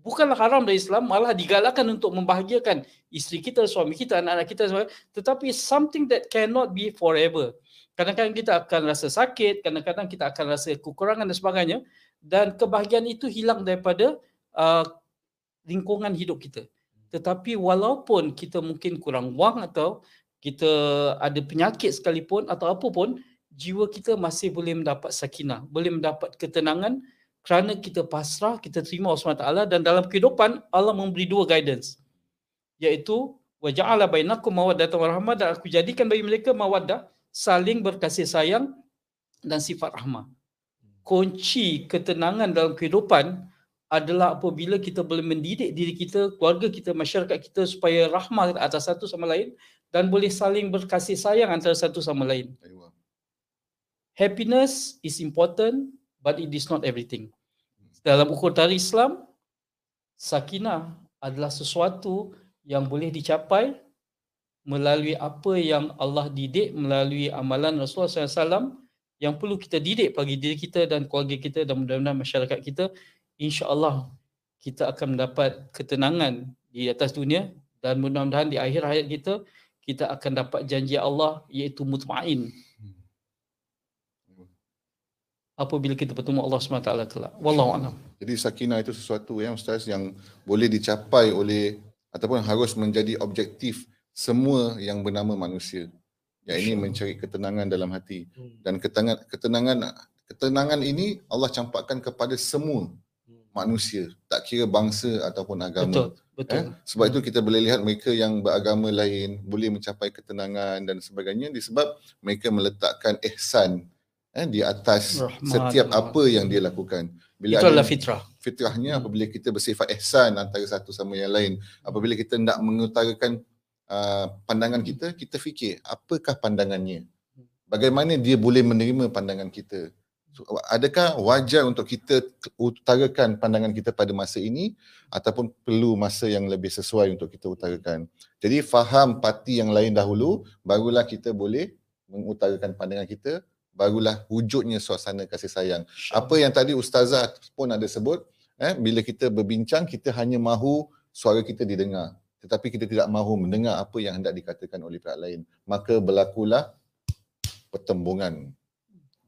bukanlah haram dari Islam, malah digalakkan untuk membahagiakan isteri kita, suami kita, anak-anak kita. Tetapi something that cannot be forever. Kadang-kadang kita akan rasa sakit, kadang-kadang kita akan rasa kekurangan dan sebagainya. Dan kebahagiaan itu hilang daripada uh, lingkungan hidup kita. Tetapi walaupun kita mungkin kurang wang atau kita ada penyakit sekalipun atau apa pun, jiwa kita masih boleh mendapat sakinah, boleh mendapat ketenangan kerana kita pasrah, kita terima Allah SWT dan dalam kehidupan Allah memberi dua guidance. Iaitu wa ja'ala bainakum mawaddatan wa rahmah dan aku jadikan bagi mereka mawaddah saling berkasih sayang dan sifat rahmah. Kunci ketenangan dalam kehidupan adalah apabila kita boleh mendidik diri kita, keluarga kita, masyarakat kita supaya rahmah atas satu sama lain dan boleh saling berkasih sayang antara satu sama lain. Happiness is important but it is not everything. Dalam ukur tarikh Islam, sakinah adalah sesuatu yang boleh dicapai melalui apa yang Allah didik melalui amalan Rasulullah SAW yang perlu kita didik bagi diri kita dan keluarga kita dan mudah-mudahan masyarakat kita insya-Allah kita akan mendapat ketenangan di atas dunia dan mudah-mudahan di akhir hayat kita kita akan dapat janji Allah iaitu mutmain apabila kita bertemu Allah SWT kelak. Wallahu a'lam. Jadi sakinah itu sesuatu yang ustaz yang boleh dicapai oleh ataupun harus menjadi objektif semua yang bernama manusia. Yang ini mencari ketenangan dalam hati Hmm. dan ketenangan ketenangan ketenangan ini Allah campakkan kepada semua manusia, tak kira bangsa ataupun agama. Betul, betul. Eh? Sebab itu kita boleh lihat mereka yang beragama lain boleh mencapai ketenangan dan sebagainya disebab mereka meletakkan ihsan eh, di atas Rahmat, setiap rahmat. apa yang dia lakukan. Bila Itu adalah ada fitrah. fitrahnya Hmm. apabila kita bersifat ihsan antara satu sama yang lain, apabila kita hendak mengutarakan uh, pandangan kita, kita fikir apakah pandangannya? Bagaimana dia boleh menerima pandangan kita? So, adakah wajar untuk kita utarakan pandangan kita pada masa ini ataupun perlu masa yang lebih sesuai untuk kita utarakan? Jadi faham parti yang lain dahulu barulah kita boleh mengutarakan pandangan kita barulah wujudnya suasana kasih sayang. Apa yang tadi ustazah pun ada sebut eh bila kita berbincang kita hanya mahu suara kita didengar tetapi kita tidak mahu mendengar apa yang hendak dikatakan oleh pihak lain. Maka berlakulah pertembungan.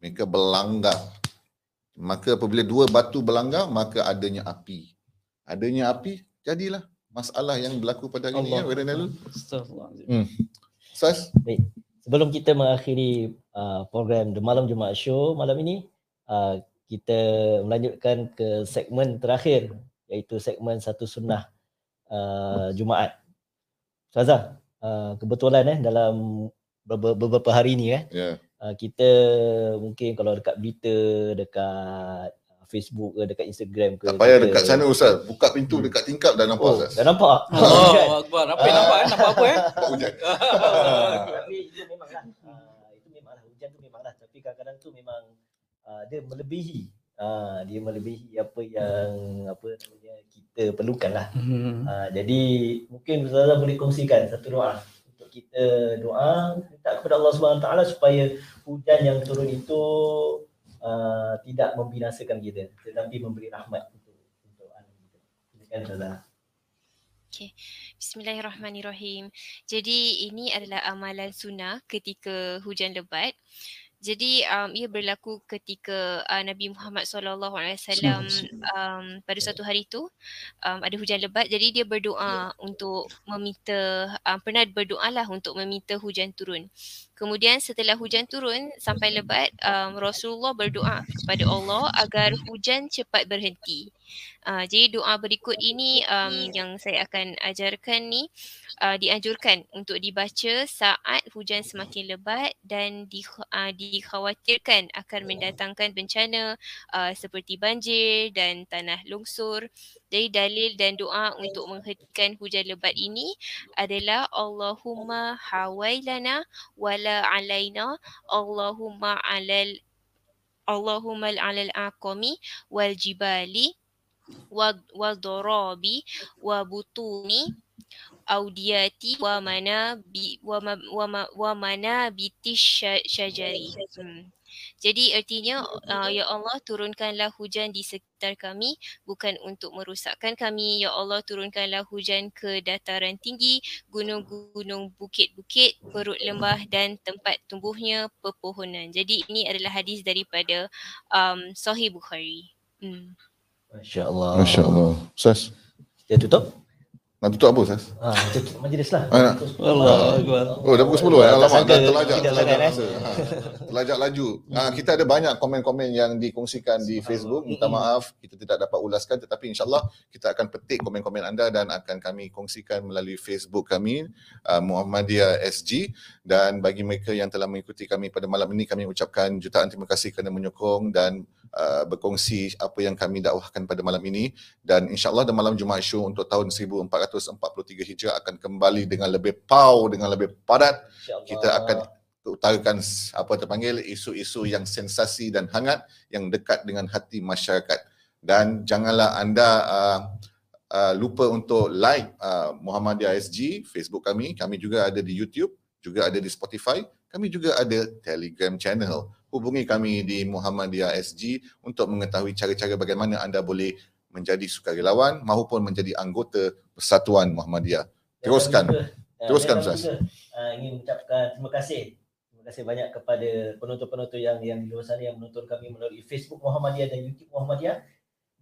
Mereka berlanggar. Maka apabila dua batu berlanggar maka adanya api. Adanya api jadilah masalah yang berlaku pada hari ini ya Weden Nalul Astaghfirullahaladzim. hmm. Ustaz? Sebelum kita mengakhiri uh, program The Malam Jumaat Show malam ini, uh, kita melanjutkan ke segmen terakhir iaitu segmen satu sunnah uh, Jumaat. Ustazah, uh, kebetulan eh dalam beberapa, beberapa hari ni eh ya uh, kita mungkin kalau dekat berita, dekat uh, Facebook ke dekat Instagram ke. Tak payah kita- dekat sana Ustaz. Buka pintu dekat tingkap dah nampak Oh, Ustaz. dah nampak? Oh, Akbar. Apa yang nampak eh? Nampak apa eh? Nampak hujan. Tapi itu memanglah. Uh, itu memanglah hujan tu memanglah tapi kadang-kadang tu memang uh, dia melebihi uh, dia melebihi apa yang apa namanya kita perlukan lah. Hmm. Uh, jadi mungkin Ustazah boleh kongsikan satu doa untuk kita doa minta kepada Allah Subhanahu Taala supaya hujan yang turun itu uh, tidak membinasakan kita tetapi memberi rahmat untuk untuk alam kita. Silakan Ustazah. Bismillahirrahmanirrahim. Jadi ini adalah amalan sunnah ketika hujan lebat. Jadi um, ia berlaku ketika uh, Nabi Muhammad sallallahu alaihi wasallam um, pada suatu hari itu um, ada hujan lebat. Jadi dia berdoa untuk meminta um, pernah berdoalah untuk meminta hujan turun. Kemudian setelah hujan turun sampai lebat um, Rasulullah berdoa kepada Allah agar hujan cepat berhenti. Uh, jadi doa berikut ini um, yang saya akan ajarkan ni uh, dianjurkan untuk dibaca saat hujan semakin lebat dan di, uh, dikhawatirkan akan mendatangkan bencana uh, seperti banjir dan tanah longsor. Jadi dalil dan doa untuk menghentikan hujan lebat ini adalah Allahumma hawailana wala alaina Allahumma alal Allahumma alal aqami wal jibali wa wal darabi wa butuni audiyati wa mana bi wa ma, wa, ma, wa mana bitish syajari. Hmm. Jadi artinya uh, ya Allah turunkanlah hujan di sekitar kami bukan untuk merosakkan kami ya Allah turunkanlah hujan ke dataran tinggi gunung-gunung bukit-bukit perut lembah dan tempat tumbuhnya pepohonan. Jadi ini adalah hadis daripada um, Sahih Bukhari. Hmm. Masya-Allah. Masya Allah. Ustaz, Kita tutup. Nak tutup apa Ustaz? Ah, tutup majlis lah. Ah, nak. Allah Akbar. Oh dah pukul 10 eh. Tak Alamak dah terlajak. Terlajak eh. masa. Ha. Terlajak laju. Ah, kita ada banyak komen-komen yang dikongsikan di Facebook. Minta maaf kita tidak dapat ulaskan tetapi insyaAllah kita akan petik komen-komen anda dan akan kami kongsikan melalui Facebook kami uh, Muhammadiyah SG dan bagi mereka yang telah mengikuti kami pada malam ini kami ucapkan jutaan terima kasih kerana menyokong dan uh, berkongsi apa yang kami dakwahkan pada malam ini. Dan insyaAllah dalam malam Jumaat Show untuk tahun 1443 Hijrah akan kembali dengan lebih pau, dengan lebih padat. Kita akan utarakan apa terpanggil isu-isu yang sensasi dan hangat yang dekat dengan hati masyarakat. Dan janganlah anda uh, uh, lupa untuk like uh, Muhammadiyah SG Facebook kami. Kami juga ada di YouTube juga ada di Spotify. Kami juga ada Telegram channel hubungi kami di Muhammadiyah SG untuk mengetahui cara-cara bagaimana anda boleh menjadi sukarelawan maupun menjadi anggota Persatuan Muhammadiyah teruskan. Juga, ah, Teruskan, Ustaz. ah, ingin mengucapkan terima kasih. Terima kasih banyak kepada penonton-penonton yang yang di luar sana yang menonton kami melalui Facebook Muhammadiyah dan YouTube Muhammadiyah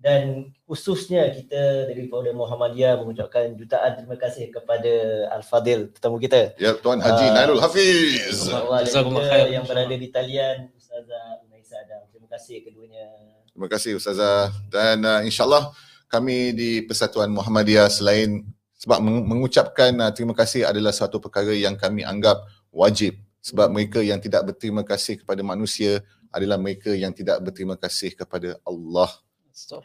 dan khususnya kita daripada Muhammadiyah mengucapkan jutaan terima kasih kepada Al-Fadil tetamu kita. ya Tuan Haji Ah. Nailul Hafiz yang berada di talian Ustazah Unaisa Adam. Terima kasih keduanya. Terima kasih Ustazah dan uh, insyaAllah kami di Persatuan Muhammadiyah selain sebab meng- mengucapkan uh, terima kasih adalah satu perkara yang kami anggap wajib sebab mereka yang tidak berterima kasih kepada manusia adalah mereka yang tidak berterima kasih kepada Allah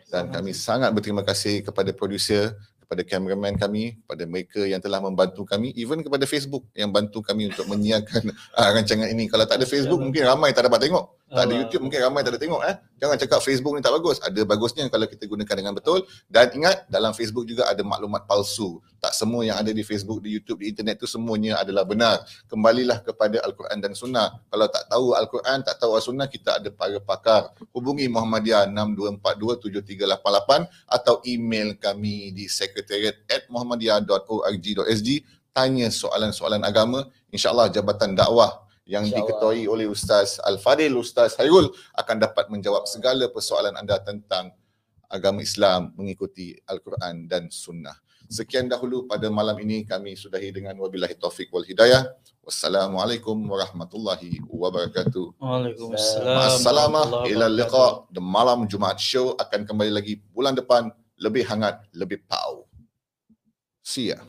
dan kami sangat berterima kasih kepada producer, kepada cameraman kami, kepada mereka yang telah membantu kami, even kepada Facebook yang bantu kami untuk menyiarkan uh, rancangan ini. Kalau tak ada Facebook mungkin ramai tak dapat tengok. Tak ada Allah. YouTube mungkin ramai tak ada tengok eh. Jangan cakap Facebook ni tak bagus. Ada bagusnya kalau kita gunakan dengan betul dan ingat dalam Facebook juga ada maklumat palsu. Tak semua yang ada di Facebook, di YouTube, di internet tu semuanya adalah benar. Kembalilah kepada Al-Quran dan Sunnah. Kalau tak tahu Al-Quran, tak tahu Al-Sunnah, kita ada para pakar. Hubungi Muhammadiyah 62427388 atau email kami di sekretariat at muhammadiyah.org.sg tanya soalan-soalan agama. InsyaAllah Jabatan Dakwah yang InsyaAllah. diketuai oleh Ustaz Al-Fadil, Ustaz Hairul akan dapat menjawab segala persoalan anda tentang agama Islam mengikuti Al-Quran dan Sunnah. Sekian dahulu pada malam ini kami sudahi dengan wabillahi taufik wal hidayah. Wassalamualaikum warahmatullahi wabarakatuh. Waalaikumsalam. Warahmatullahi ila wabarakatuh. liqa. The Malam Jumaat Show akan kembali lagi bulan depan lebih hangat, lebih pau. See ya.